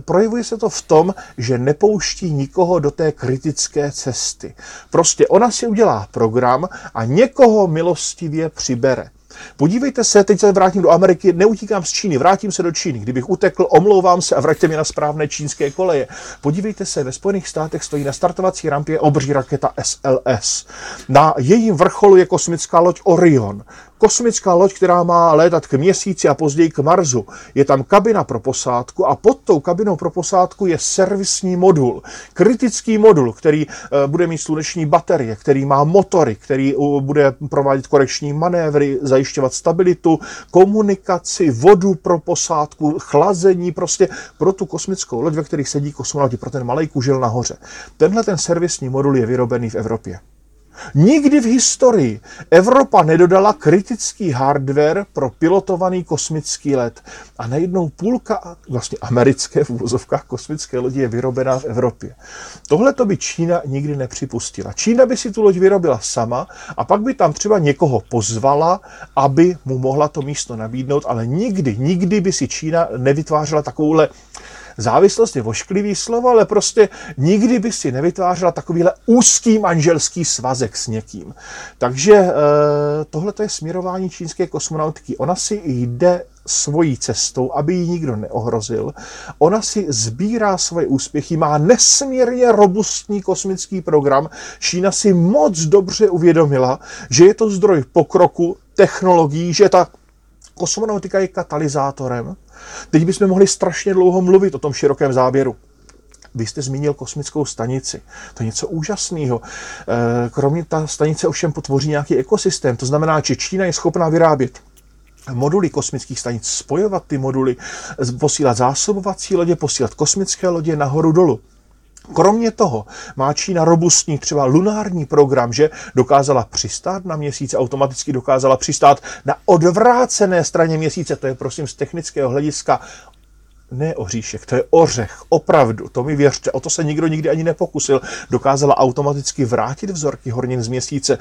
projevuje se to v tom, že nepouští nikoho do té kritické cesty. Prostě ona si udělá program a někoho milostivě přibere. Podívejte se, teď se vrátím do Ameriky, neutíkám z Číny, vrátím se do Číny. Kdybych utekl, omlouvám se a vraťte mě na správné čínské koleje. Podívejte se, ve Spojených státech stojí na startovací rampě obří raketa SLS. Na jejím vrcholu je kosmická loď Orion kosmická loď, která má létat k měsíci a později k Marsu. Je tam kabina pro posádku a pod tou kabinou pro posádku je servisní modul. Kritický modul, který eh, bude mít sluneční baterie, který má motory, který bude provádět korekční manévry, zajišťovat stabilitu, komunikaci, vodu pro posádku, chlazení, prostě pro tu kosmickou loď, ve kterých sedí kosmonauti, pro ten malý kužel nahoře. Tenhle ten servisní modul je vyrobený v Evropě. Nikdy v historii Evropa nedodala kritický hardware pro pilotovaný kosmický let. A najednou půlka vlastně americké v úvozovkách kosmické lodi je vyrobená v Evropě. Tohle to by Čína nikdy nepřipustila. Čína by si tu loď vyrobila sama a pak by tam třeba někoho pozvala, aby mu mohla to místo nabídnout, ale nikdy, nikdy by si Čína nevytvářela takovouhle Závislost je vošklivý slovo, ale prostě nikdy by si nevytvářela takovýhle úzký manželský svazek s někým. Takže eh, tohle je směrování čínské kosmonautiky. Ona si jde svojí cestou, aby ji nikdo neohrozil. Ona si sbírá svoje úspěchy, má nesmírně robustní kosmický program. Čína si moc dobře uvědomila, že je to zdroj pokroku, technologií, že ta kosmonautika je katalyzátorem Teď bychom mohli strašně dlouho mluvit o tom širokém záběru. Vy jste zmínil kosmickou stanici. To je něco úžasného. Eh, kromě ta stanice ovšem potvoří nějaký ekosystém. To znamená, že Čína je schopná vyrábět moduly kosmických stanic, spojovat ty moduly, posílat zásobovací lodě, posílat kosmické lodě nahoru dolů. Kromě toho má Čína robustní třeba lunární program, že dokázala přistát na měsíc, automaticky dokázala přistát na odvrácené straně měsíce. To je prosím z technického hlediska ne oříšek, to je ořech, opravdu, to mi věřte, o to se nikdo nikdy ani nepokusil. Dokázala automaticky vrátit vzorky hornin z měsíce,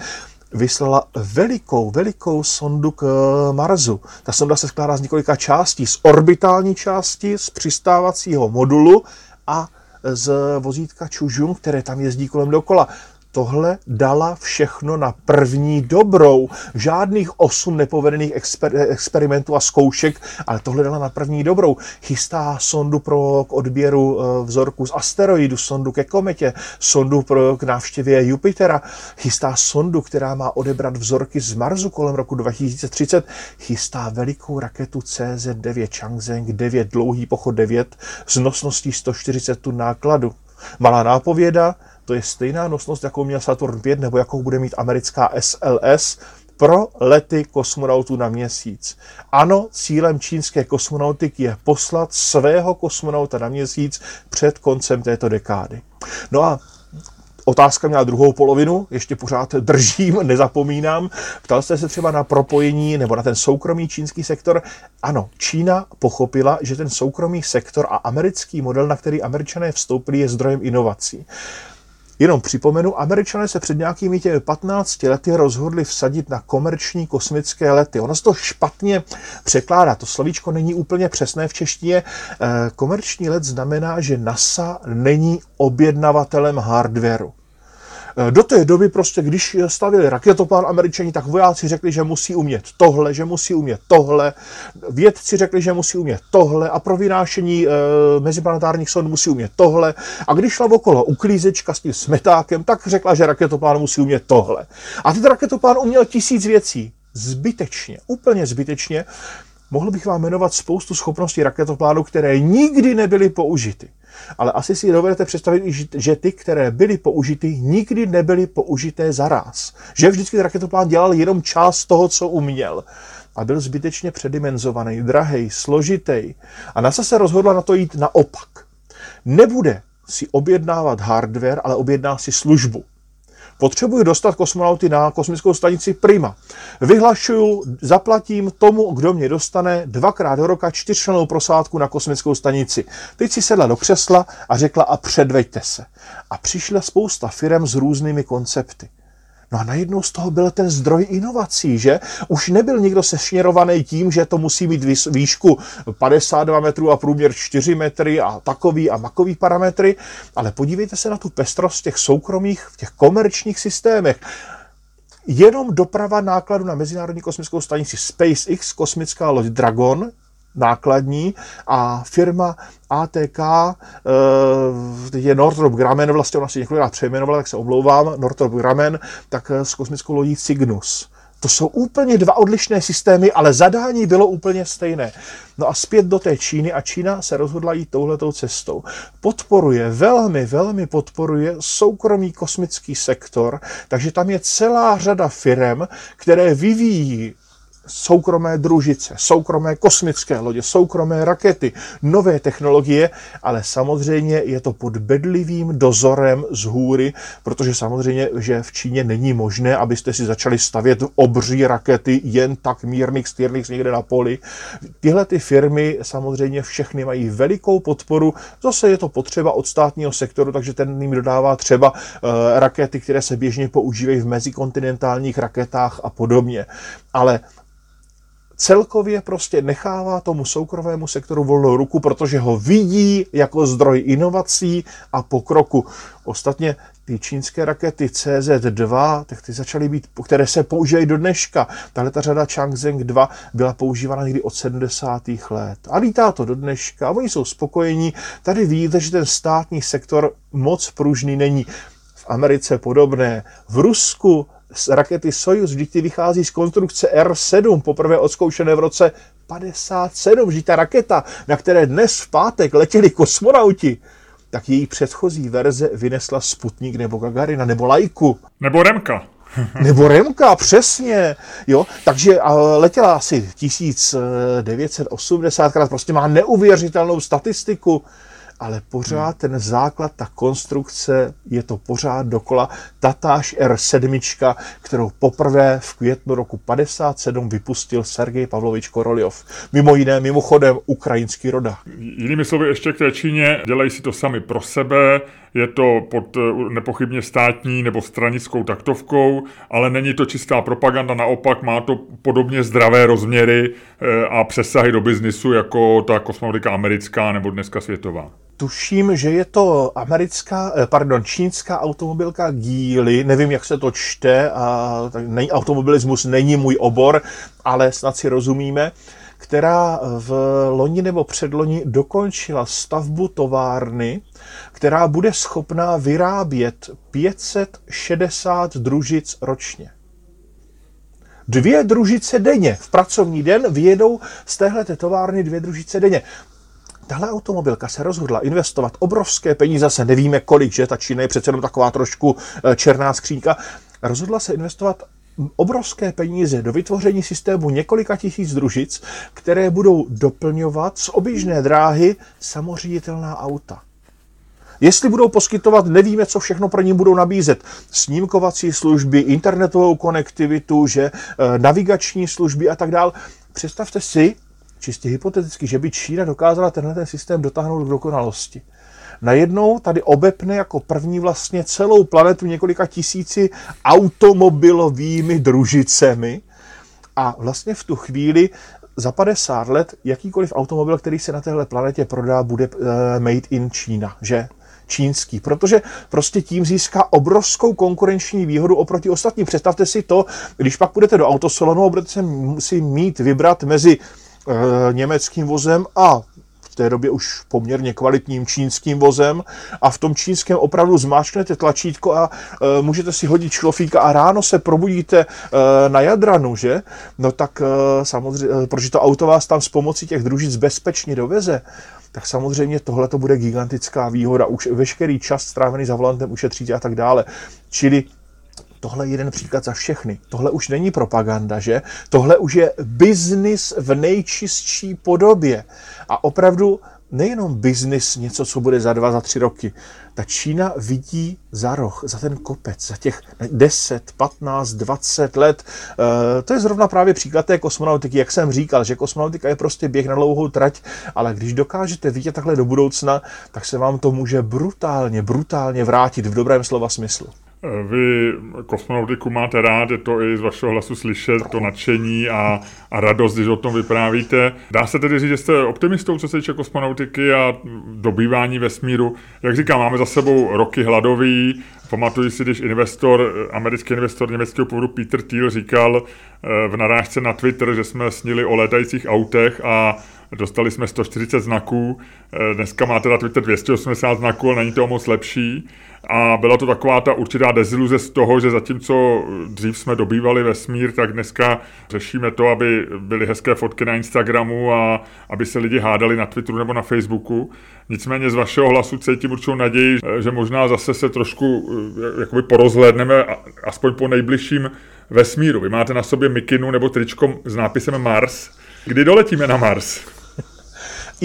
vyslala velikou, velikou sondu k Marsu. Ta sonda se skládá z několika částí, z orbitální části, z přistávacího modulu a z vozítka Čužum, které tam jezdí kolem dokola tohle dala všechno na první dobrou. Žádných osm nepovedených exper- experimentů a zkoušek, ale tohle dala na první dobrou. Chystá sondu pro k odběru eh, vzorku z asteroidu, sondu ke kometě, sondu pro k návštěvě Jupitera. Chystá sondu, která má odebrat vzorky z Marsu kolem roku 2030. Chystá velikou raketu CZ-9 Changzheng 9, dlouhý pochod 9 s nosností 140 tun nákladu. Malá nápověda, to je stejná nosnost, jakou měl Saturn 5 nebo jakou bude mít americká SLS. pro lety kosmonautů na měsíc. Ano, cílem čínské kosmonautiky je poslat svého kosmonauta na měsíc před koncem této dekády. No a Otázka měla druhou polovinu, ještě pořád držím, nezapomínám. Ptal jste se třeba na propojení nebo na ten soukromý čínský sektor. Ano, Čína pochopila, že ten soukromý sektor a americký model, na který američané vstoupili, je zdrojem inovací. Jenom připomenu, američané se před nějakými těmi 15 lety rozhodli vsadit na komerční kosmické lety. Ono se to špatně překládá, to slovíčko není úplně přesné v češtině. Eh, komerční let znamená, že NASA není objednavatelem hardwareu. Eh, do té doby prostě, když stavili raketoplán američani, tak vojáci řekli, že musí umět tohle, že musí umět tohle, vědci řekli, že musí umět tohle a pro vynášení e, meziplanetárních sond musí umět tohle. A když šla okolo uklízečka s tím smetákem, tak řekla, že raketoplán musí umět tohle. A ten raketoplán uměl tisíc věcí. Zbytečně, úplně zbytečně. Mohl bych vám jmenovat spoustu schopností raketoplánu, které nikdy nebyly použity. Ale asi si dovedete představit, že ty, které byly použity, nikdy nebyly použité zaraz. Že vždycky raketoplán dělal jenom část toho, co uměl a byl zbytečně předimenzovaný, drahý, složitý. A NASA se rozhodla na to jít naopak. Nebude si objednávat hardware, ale objedná si službu. Potřebuji dostat kosmonauty na kosmickou stanici Prima. Vyhlašuju, zaplatím tomu, kdo mě dostane dvakrát do roka čtyřčlenou prosádku na kosmickou stanici. Teď si sedla do křesla a řekla a předveďte se. A přišla spousta firm s různými koncepty. No a najednou z toho byl ten zdroj inovací, že? Už nebyl nikdo sešněrovaný tím, že to musí mít výšku 52 metrů a průměr 4 metry a takový a makový parametry, ale podívejte se na tu pestrost těch soukromých, v těch komerčních systémech. Jenom doprava nákladu na Mezinárodní kosmickou stanici SpaceX, kosmická loď Dragon, nákladní a firma ATK, eh, je Northrop Grumman, vlastně ona si několikrát přejmenovala, tak se omlouvám, Northrop Grumman, tak eh, s kosmickou lodí Cygnus. To jsou úplně dva odlišné systémy, ale zadání bylo úplně stejné. No a zpět do té Číny a Čína se rozhodla jít touhletou cestou. Podporuje, velmi, velmi podporuje soukromý kosmický sektor, takže tam je celá řada firm, které vyvíjí soukromé družice, soukromé kosmické lodě, soukromé rakety, nové technologie, ale samozřejmě je to pod bedlivým dozorem z hůry, protože samozřejmě, že v Číně není možné, abyste si začali stavět obří rakety jen tak mírných, styrných někde na poli. Tyhle ty firmy samozřejmě všechny mají velikou podporu, zase je to potřeba od státního sektoru, takže ten jim dodává třeba uh, rakety, které se běžně používají v mezikontinentálních raketách a podobně. Ale celkově prostě nechává tomu soukromému sektoru volnou ruku, protože ho vidí jako zdroj inovací a pokroku. Ostatně ty čínské rakety CZ-2, tak ty začaly být, které se používají do dneška. Tahle ta řada Changzheng 2 byla používána někdy od 70. let. A lítá to do dneška a oni jsou spokojení. Tady vidíte, že ten státní sektor moc pružný není. V Americe podobné. V Rusku z rakety Soyuz, vždyť ty vychází z konstrukce R7, poprvé odzkoušené v roce 57, vždyť ta raketa, na které dnes v pátek letěli kosmonauti, tak její předchozí verze vynesla Sputnik nebo Gagarina nebo Lajku. Nebo Remka. nebo Remka, přesně. Jo? Takže letěla asi 1980 krát, prostě má neuvěřitelnou statistiku ale pořád ten základ, ta konstrukce, je to pořád dokola tatáž R7, kterou poprvé v květnu roku 57 vypustil Sergej Pavlovič Koroljov. Mimo jiné, mimochodem, ukrajinský roda. Jinými slovy, ještě k té Číně, dělají si to sami pro sebe, je to pod eh, nepochybně státní nebo stranickou taktovkou, ale není to čistá propaganda, naopak má to podobně zdravé rozměry eh, a přesahy do biznisu jako ta kosmonautika americká nebo dneska světová. Tuším, že je to americká, eh, pardon, čínská automobilka Geely, nevím, jak se to čte, a nej, automobilismus není můj obor, ale snad si rozumíme, která v loni nebo předloni dokončila stavbu továrny, která bude schopná vyrábět 560 družic ročně. Dvě družice denně. V pracovní den vyjedou z téhle továrny dvě družice denně. Tahle automobilka se rozhodla investovat obrovské peníze, se nevíme kolik, že ta Čína je přece jenom taková trošku eh, černá skřínka, rozhodla se investovat obrovské peníze do vytvoření systému několika tisíc družic, které budou doplňovat z oběžné dráhy samoředitelná auta. Jestli budou poskytovat, nevíme, co všechno pro ní budou nabízet. Snímkovací služby, internetovou konektivitu, že eh, navigační služby a tak dále. Představte si, čistě hypoteticky, že by Čína dokázala tenhle ten systém dotáhnout k dokonalosti. Najednou tady obepne jako první vlastně celou planetu několika tisíci automobilovými družicemi a vlastně v tu chvíli za 50 let jakýkoliv automobil, který se na téhle planetě prodá, bude uh, made in Čína, že? Čínský, protože prostě tím získá obrovskou konkurenční výhodu oproti ostatním. Představte si to, když pak půjdete do autosalonu a budete si mít vybrat mezi e, německým vozem a v té době už poměrně kvalitním čínským vozem a v tom čínském opravdu zmáčknete tlačítko a e, můžete si hodit šlofíka a ráno se probudíte e, na Jadranu, že? No tak e, samozřejmě, protože to auto vás tam s pomocí těch družic bezpečně doveze, tak samozřejmě tohle to bude gigantická výhoda. Už veškerý čas strávený za volantem ušetříte a tak dále. Čili Tohle je jeden příklad za všechny. Tohle už není propaganda, že? Tohle už je biznis v nejčistší podobě. A opravdu nejenom biznis, něco, co bude za dva, za tři roky. Ta Čína vidí za roh, za ten kopec, za těch 10, 15, 20 let. E, to je zrovna právě příklad té kosmonautiky, jak jsem říkal, že kosmonautika je prostě běh na dlouhou trať, ale když dokážete vidět takhle do budoucna, tak se vám to může brutálně, brutálně vrátit v dobrém slova smyslu. Vy kosmonautiku máte rád, je to i z vašeho hlasu slyšet, to nadšení a, a radost, když o tom vyprávíte. Dá se tedy říct, že jste optimistou, co se týče kosmonautiky a dobývání vesmíru. Jak říkám, máme za sebou roky hladový. Pamatuji si, když investor, americký investor německého původu Peter Thiel říkal eh, v narážce na Twitter, že jsme snili o létajících autech a dostali jsme 140 znaků. Eh, dneska máte na Twitter 280 znaků, ale není to moc lepší. A byla to taková ta určitá deziluze z toho, že zatímco dřív jsme dobývali vesmír, tak dneska řešíme to, aby byly hezké fotky na Instagramu a aby se lidi hádali na Twitteru nebo na Facebooku. Nicméně z vašeho hlasu cítím určitou naději, že možná zase se trošku eh, jakoby porozhlédneme, aspoň po nejbližším vesmíru. Vy máte na sobě mikinu nebo tričko s nápisem Mars. Kdy doletíme na Mars?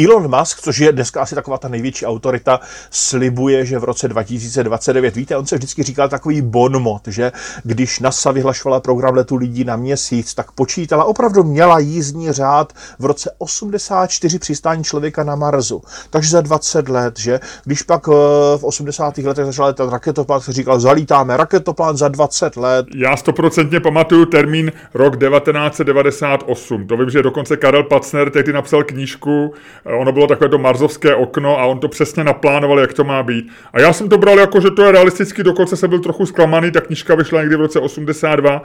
Elon Musk, což je dneska asi taková ta největší autorita, slibuje, že v roce 2029, víte, on se vždycky říkal takový bonmot, že když NASA vyhlašovala program letu lidí na měsíc, tak počítala, opravdu měla jízdní řád v roce 84 přistání člověka na Marsu. Takže za 20 let, že? Když pak eh, v 80. letech začal letat raketoplán, se říkal, zalítáme raketoplán za 20 let. Já stoprocentně pamatuju termín rok 1998. To vím, že dokonce Karel Pacner tehdy napsal knížku ono bylo takové to marzovské okno a on to přesně naplánoval, jak to má být. A já jsem to bral jako, že to je realisticky, dokonce jsem byl trochu zklamaný, ta knižka vyšla někdy v roce 82,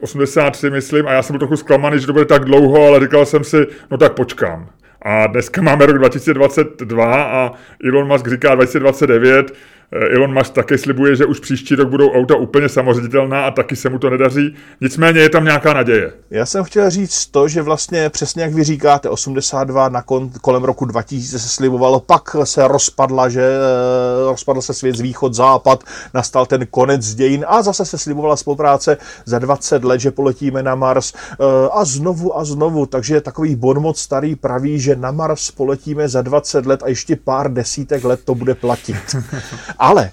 83 myslím, a já jsem byl trochu zklamaný, že to bude tak dlouho, ale říkal jsem si, no tak počkám. A dneska máme rok 2022 a Elon Musk říká 2029, Eh, Elon Musk také slibuje, že už příští rok budou auta úplně samoředitelná a taky se mu to nedaří. Nicméně je tam nějaká naděje. Já jsem chtěl říct to, že vlastně přesně jak vy říkáte, 82 na kon, kolem roku 2000 se slibovalo, pak se rozpadla, že eh, rozpadl se svět z východ, západ, nastal ten konec dějin a zase se slibovala spolupráce za 20 let, že poletíme na Mars eh, a znovu a znovu. Takže takový bonmot starý praví, že na Mars poletíme za 20 let a ještě pár desítek let to bude platit. Ale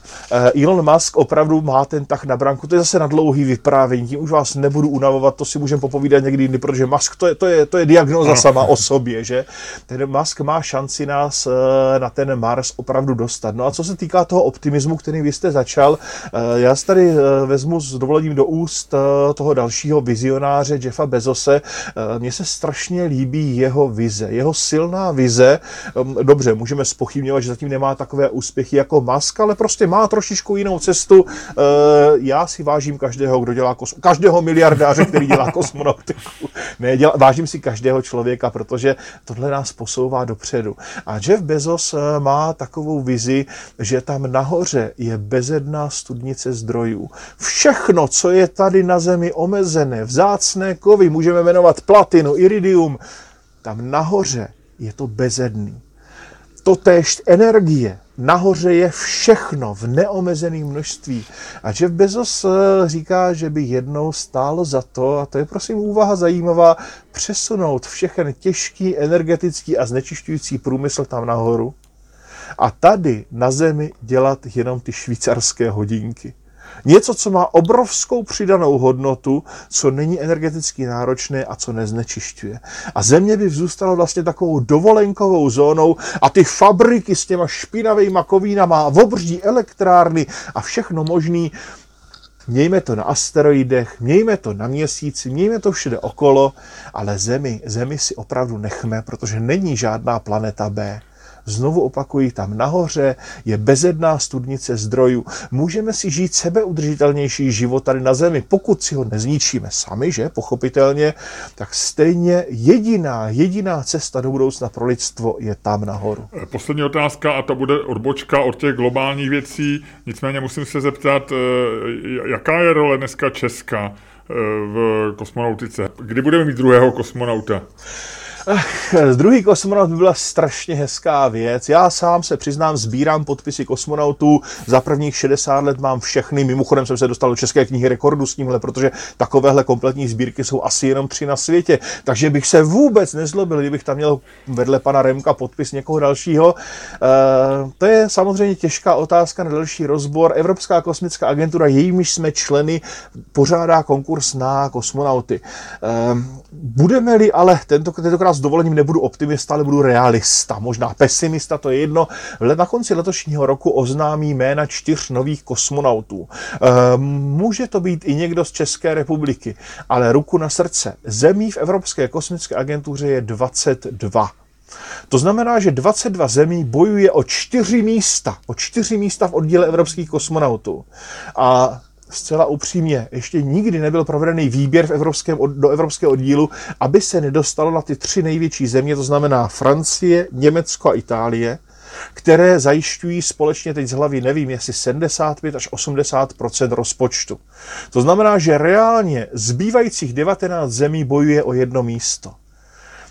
uh, Elon Musk opravdu má ten tah na branku, to je zase na dlouhý vyprávění, tím už vás nebudu unavovat, to si můžeme popovídat někdy jindy, protože Musk to je, to je, to je diagnoza sama o sobě, že ten Musk má šanci nás uh, na ten Mars opravdu dostat. No a co se týká toho optimismu, který vy jste začal, uh, já si tady vezmu s dovolením do úst toho dalšího vizionáře Jeffa Bezose. Mně se strašně líbí jeho vize, jeho silná vize. Um, dobře, můžeme spochybňovat, že zatím nemá takové úspěchy jako Musk, ale ale prostě má trošičku jinou cestu. Eh, já si vážím každého, kdo dělá kosmo, každého miliardáře, který dělá kosmonautiku. Ne, dělá, vážím si každého člověka, protože tohle nás posouvá dopředu. A Jeff Bezos eh, má takovou vizi, že tam nahoře je bezedná studnice zdrojů. Všechno, co je tady na Zemi omezené, vzácné kovy, můžeme jmenovat platinu, iridium, tam nahoře je to bezedný. Totež energie, nahoře je všechno v neomezeném množství. A Jeff Bezos eh, říká, že by jednou stálo za to, a to je prosím úvaha zajímavá, přesunout všechen těžký, energetický a znečišťující průmysl tam nahoru a tady na zemi dělat jenom ty švýcarské hodinky. Něco, co má obrovskou přidanou hodnotu, co není energeticky náročné a co neznečišťuje. A země by zůstala vlastně takovou dovolenkovou zónou a ty fabriky s těma špinavými kovínama, obří elektrárny a všechno možný, Mějme to na asteroidech, mějme to na měsíci, mějme to všude okolo, ale Zemi, Zemi si opravdu nechme, protože není žádná planeta B. Znovu opakuji, tam nahoře je bezedná studnice zdrojů. Můžeme si žít sebeudržitelnější život tady na Zemi, pokud si ho nezničíme sami, že, pochopitelně, tak stejně jediná, jediná cesta do budoucna pro lidstvo je tam nahoru. Poslední otázka, a to bude odbočka od těch globálních věcí, nicméně musím se zeptat, eh, jaká je role dneska Česka eh, v kosmonautice? Kdy budeme mít druhého kosmonauta? Ach, druhý kosmonaut by byla strašně hezká věc. Já sám se přiznám, sbírám podpisy kosmonautů. Za prvních 60 let mám všechny. Mimochodem jsem se dostal do České knihy rekordů s tímhle, protože takovéhle kompletní sbírky jsou asi jenom tři na světě. Takže bych se vůbec nezlobil, kdybych tam měl vedle pana Remka podpis někoho dalšího. E, to je samozřejmě těžká otázka na další rozbor. Evropská kosmická agentura, jejímiž jsme členy, pořádá konkurs na kosmonauty. E, budeme-li ale tento, tentokrát s dovolením nebudu optimista, ale budu realista, možná pesimista, to je jedno. Na konci letošního roku oznámí jména čtyř nových kosmonautů. Ehm, může to být i někdo z České republiky, ale ruku na srdce. Zemí v Evropské kosmické agentuře je 22. To znamená, že 22 zemí bojuje o čtyři místa, o čtyři místa v oddíle evropských kosmonautů. A zcela upřímně, ještě nikdy nebyl provedený výběr v evropském, do evropského oddílu, aby se nedostalo na ty tři největší země, to znamená Francie, Německo a Itálie, které zajišťují společně teď z hlavy, nevím, jestli 75 až 80% rozpočtu. To znamená, že reálně zbývajících 19 zemí bojuje o jedno místo.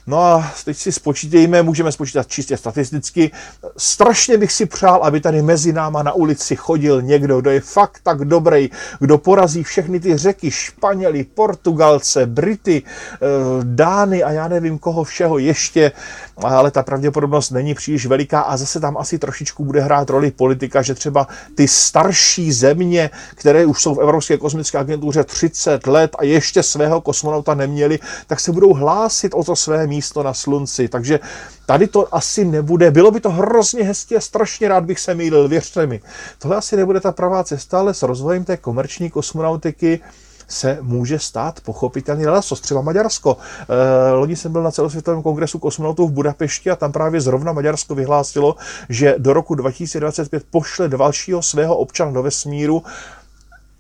No a teď si spočítejme, můžeme spočítat čistě statisticky. Strašně bych si přál, aby tady mezi náma na ulici chodil někdo, kdo je fakt tak dobrý, kdo porazí všechny ty řeky, Španěli, Portugalce, Brity, eh, Dány a já nevím koho všeho ještě, ale ta pravděpodobnost není příliš veliká a zase tam asi trošičku bude hrát roli politika, že třeba ty starší země, které už jsou v Evropské kosmické agentuře 30 let a ještě svého kosmonauta neměli, tak se budou hlásit o to své místo na slunci. Takže tady to asi nebude. Bylo by to hrozně hezké strašně rád bych se mýlil, věřte mi. Tohle asi nebude ta pravá cesta, ale s rozvojem té komerční kosmonautiky se může stát pochopitelně lesos, třeba Maďarsko. E, loni jsem byl na celosvětovém kongresu kosmonautů v Budapešti a tam právě zrovna Maďarsko vyhlásilo, že do roku 2025 pošle dalšího svého občana do vesmíru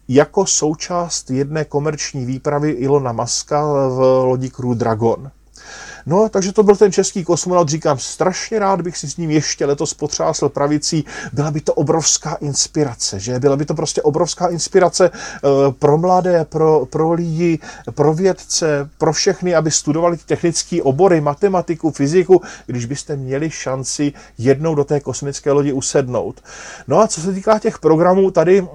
jako součást jedné komerční výpravy Ilona Maska v lodi Crew Dragon. No, takže to byl ten český kosmonaut, říkám, strašně rád bych si s ním ještě letos potřásl pravicí, byla by to obrovská inspirace, že? Byla by to prostě obrovská inspirace eh, pro mladé, pro, pro lidi, pro vědce, pro všechny, aby studovali technické obory, matematiku, fyziku, když byste měli šanci jednou do té kosmické lodi usednout. No a co se týká těch programů, tady uh,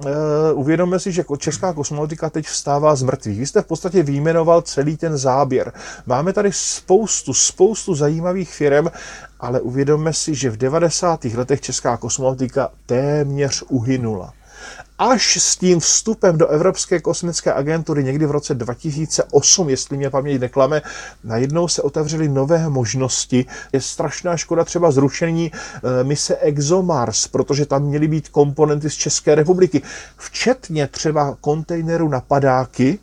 uvědomme si, že česká kosmonautika teď vstává z mrtvých. Vy jste v podstatě vyjmenoval celý ten záběr. Máme tady spoustu spoustu, spoustu zajímavých firm, ale uvědomme si, že v 90. letech česká kosmonautika téměř uhynula až s tím vstupem do Evropské kosmické agentury někdy v roce 2008, jestli mě paměť neklame, najednou se otevřely nové možnosti. Je strašná škoda třeba zrušení eh, mise ExoMars, protože tam měly být komponenty z České republiky, včetně třeba kontejneru na padáky,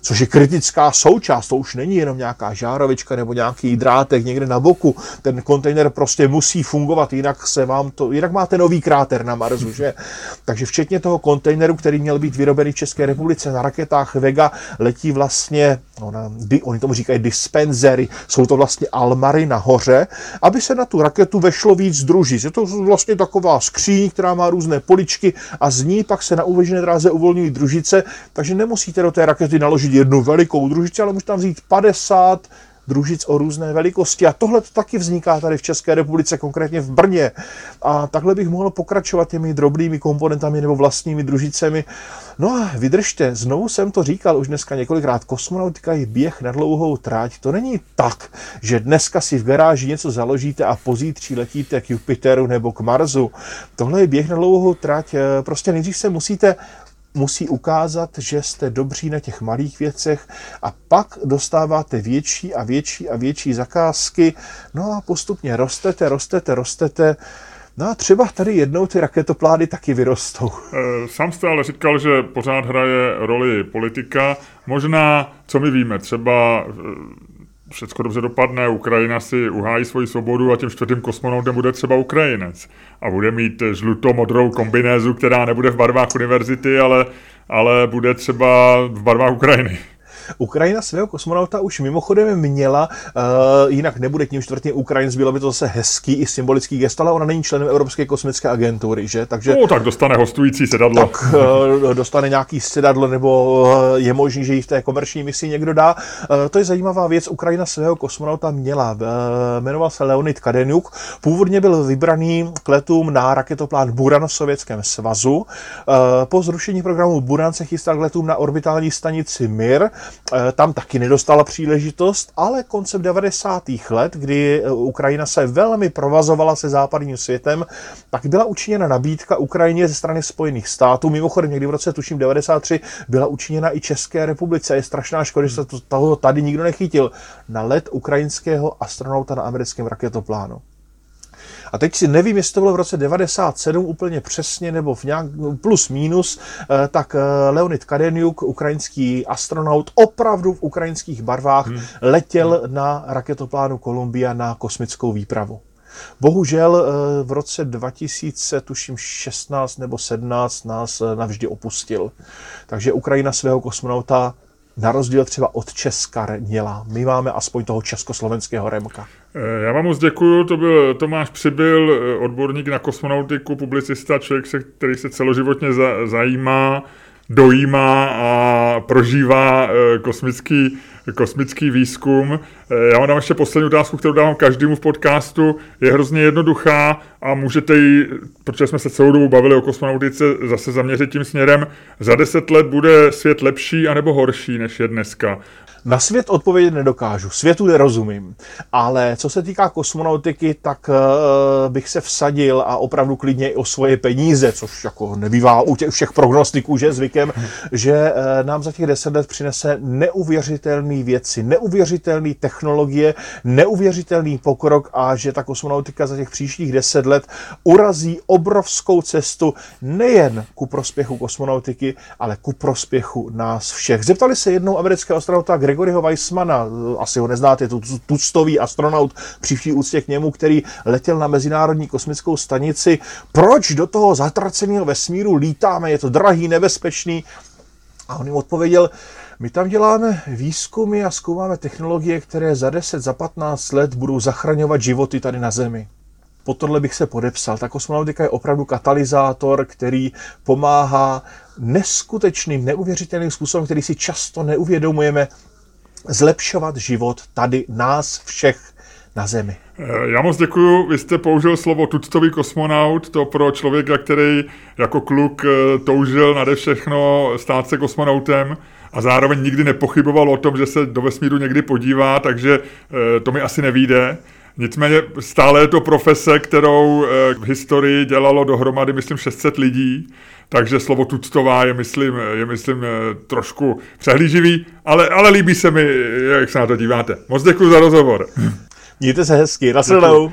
což je kritická součást, to už není jenom nějaká žárovička nebo nějaký drátek někde na boku, ten kontejner prostě musí fungovat, jinak se vám to, jinak máte nový kráter na Marsu, že? Takže včetně toho kontejneru, který měl být vyrobený v České republice na raketách Vega, letí vlastně, no, na, oni tomu říkají dispenzery, jsou to vlastně almary nahoře, aby se na tu raketu vešlo víc družic. Je to vlastně taková skříň, která má různé poličky a z ní pak se na uvěžené dráze uvolňují družice, takže nemusíte do té rakety naložit jednu velikou družici, ale můžete tam vzít 50 družic o různé velikosti. A tohle to taky vzniká tady v České republice, konkrétně v Brně. A takhle bych mohl pokračovat těmi drobnými komponentami nebo vlastními družicemi. No a vydržte, znovu jsem to říkal už dneska několikrát, kosmonautika je běh na dlouhou tráť. To není tak, že dneska si v garáži něco založíte a pozítří letíte k Jupiteru nebo k Marsu. Tohle je běh na dlouhou tráť. Prostě nejdřív se musíte musí ukázat, že jste dobří na těch malých věcech a pak dostáváte větší a větší a větší zakázky. No a postupně rostete, rostete, rostete. No a třeba tady jednou ty raketoplány taky vyrostou. Eh, sám jste ale říkal, že pořád hraje roli politika. Možná, co my víme, třeba eh, všechno dobře dopadne, Ukrajina si uhájí svoji svobodu a tím čtvrtým kosmonautem bude třeba Ukrajinec. A bude mít žluto-modrou kombinézu, která nebude v barvách univerzity, ale, ale bude třeba v barvách Ukrajiny. Ukrajina svého kosmonauta už mimochodem měla, uh, jinak nebude tím čtvrtým Ukrajinec, bylo by to zase hezký i symbolický gest, ale ona není členem Evropské kosmické agentury, že? Takže, no, tak dostane hostující sedadlo. Tak uh, dostane nějaký sedadlo, nebo uh, je možný, že ji v té komerční misi někdo dá. Uh, to je zajímavá věc. Ukrajina svého kosmonauta měla. Uh, jmenoval se Leonid Kadeniuk. Původně byl vybraný k letům na raketoplán Buran v Sovětském svazu. Uh, po zrušení programu Buran se chystal k letům na orbitální stanici Mir. Eh, tam taky nedostala příležitost, ale koncem 90. let, kdy eh, Ukrajina se velmi provazovala se západním světem, tak byla učiněna nabídka Ukrajině ze strany Spojených států. Mimochodem někdy v roce, tuším 93, byla učiněna i České republice. Je strašná škoda, že se to, toho tady nikdo nechytil. Na let ukrajinského astronauta na americkém raketoplánu. A teď si nevím, jestli to bylo v roce 97 úplně přesně, nebo v nějak plus minus, eh, tak eh, Leonid Kadeniuk, ukrajinský astronaut, opravdu v ukrajinských barvách hmm. letěl hmm. na raketoplánu Columbia na kosmickou výpravu. Bohužel eh, v roce 2000, tuším 16 nebo 17, nás navždy opustil. Takže Ukrajina svého kosmonauta na rozdíl třeba od Česka měla. My máme aspoň toho československého Remka. Eh, já vám moc děkuju, to byl Tomáš Přibyl, eh, odborník na kosmonautiku, publicista, člověk, který se celoživotně zajímá, dojímá a prožívá eh, kosmický kosmický výzkum. Eh, já vám ještě poslední otázku, kterou dávám každému v podcastu. Je hrozně jednoduchá a můžete ji, protože jsme se celou dobu bavili o kosmonautice, zase zaměřit tím směrem. Za deset let bude svět lepší anebo horší, než je dneska. Na svět odpovědět nedokážu, světu nerozumím, ale co se týká kosmonautiky, tak uh, bych se vsadil a opravdu klidně i o svoje peníze, což jako nebývá u těch všech prognostiků, že zvykem, že uh, nám za těch deset let přinese neuvěřitelné věci, neuvěřitelné technologie, neuvěřitelný pokrok a že ta kosmonautika za těch příštích deset let urazí obrovskou cestu nejen ku prospěchu kosmonautiky, ale ku prospěchu nás všech. Zeptali se jednou amerického astronauta Gregoryho Weissmana, asi ho neznáte, to tuctový astronaut při úctě k němu, který letěl na Mezinárodní kosmickou stanici. Proč do toho zatraceného vesmíru lítáme? Je to drahý, nebezpečný? A on jim odpověděl, my tam děláme výzkumy a zkoumáme technologie, které za 10, za 15 let budou zachraňovat životy tady na Zemi. Po tohle bych se podepsal. Ta kosmonautika je opravdu katalyzátor, který pomáhá neskutečným, neuvěřitelným způsobem, který si často neuvědomujeme, zlepšovat život tady nás všech na Zemi. Eh, já moc děkuji. Vy jste použil slovo tuctový kosmonaut, to pro člověka, který jako kluk eh, toužil nade všechno stát se kosmonautem a zároveň nikdy nepochyboval o tom, že se do vesmíru někdy podívá, takže eh, to mi asi nevíde. Nicméně stále je to profese, kterou v historii dělalo dohromady, myslím, 600 lidí takže slovo tuctová je, myslím, je, myslím trošku přehlíživý, ale, ale líbí se mi, jak se na to díváte. Moc děkuji za rozhovor. Mějte se hezky, nasledou.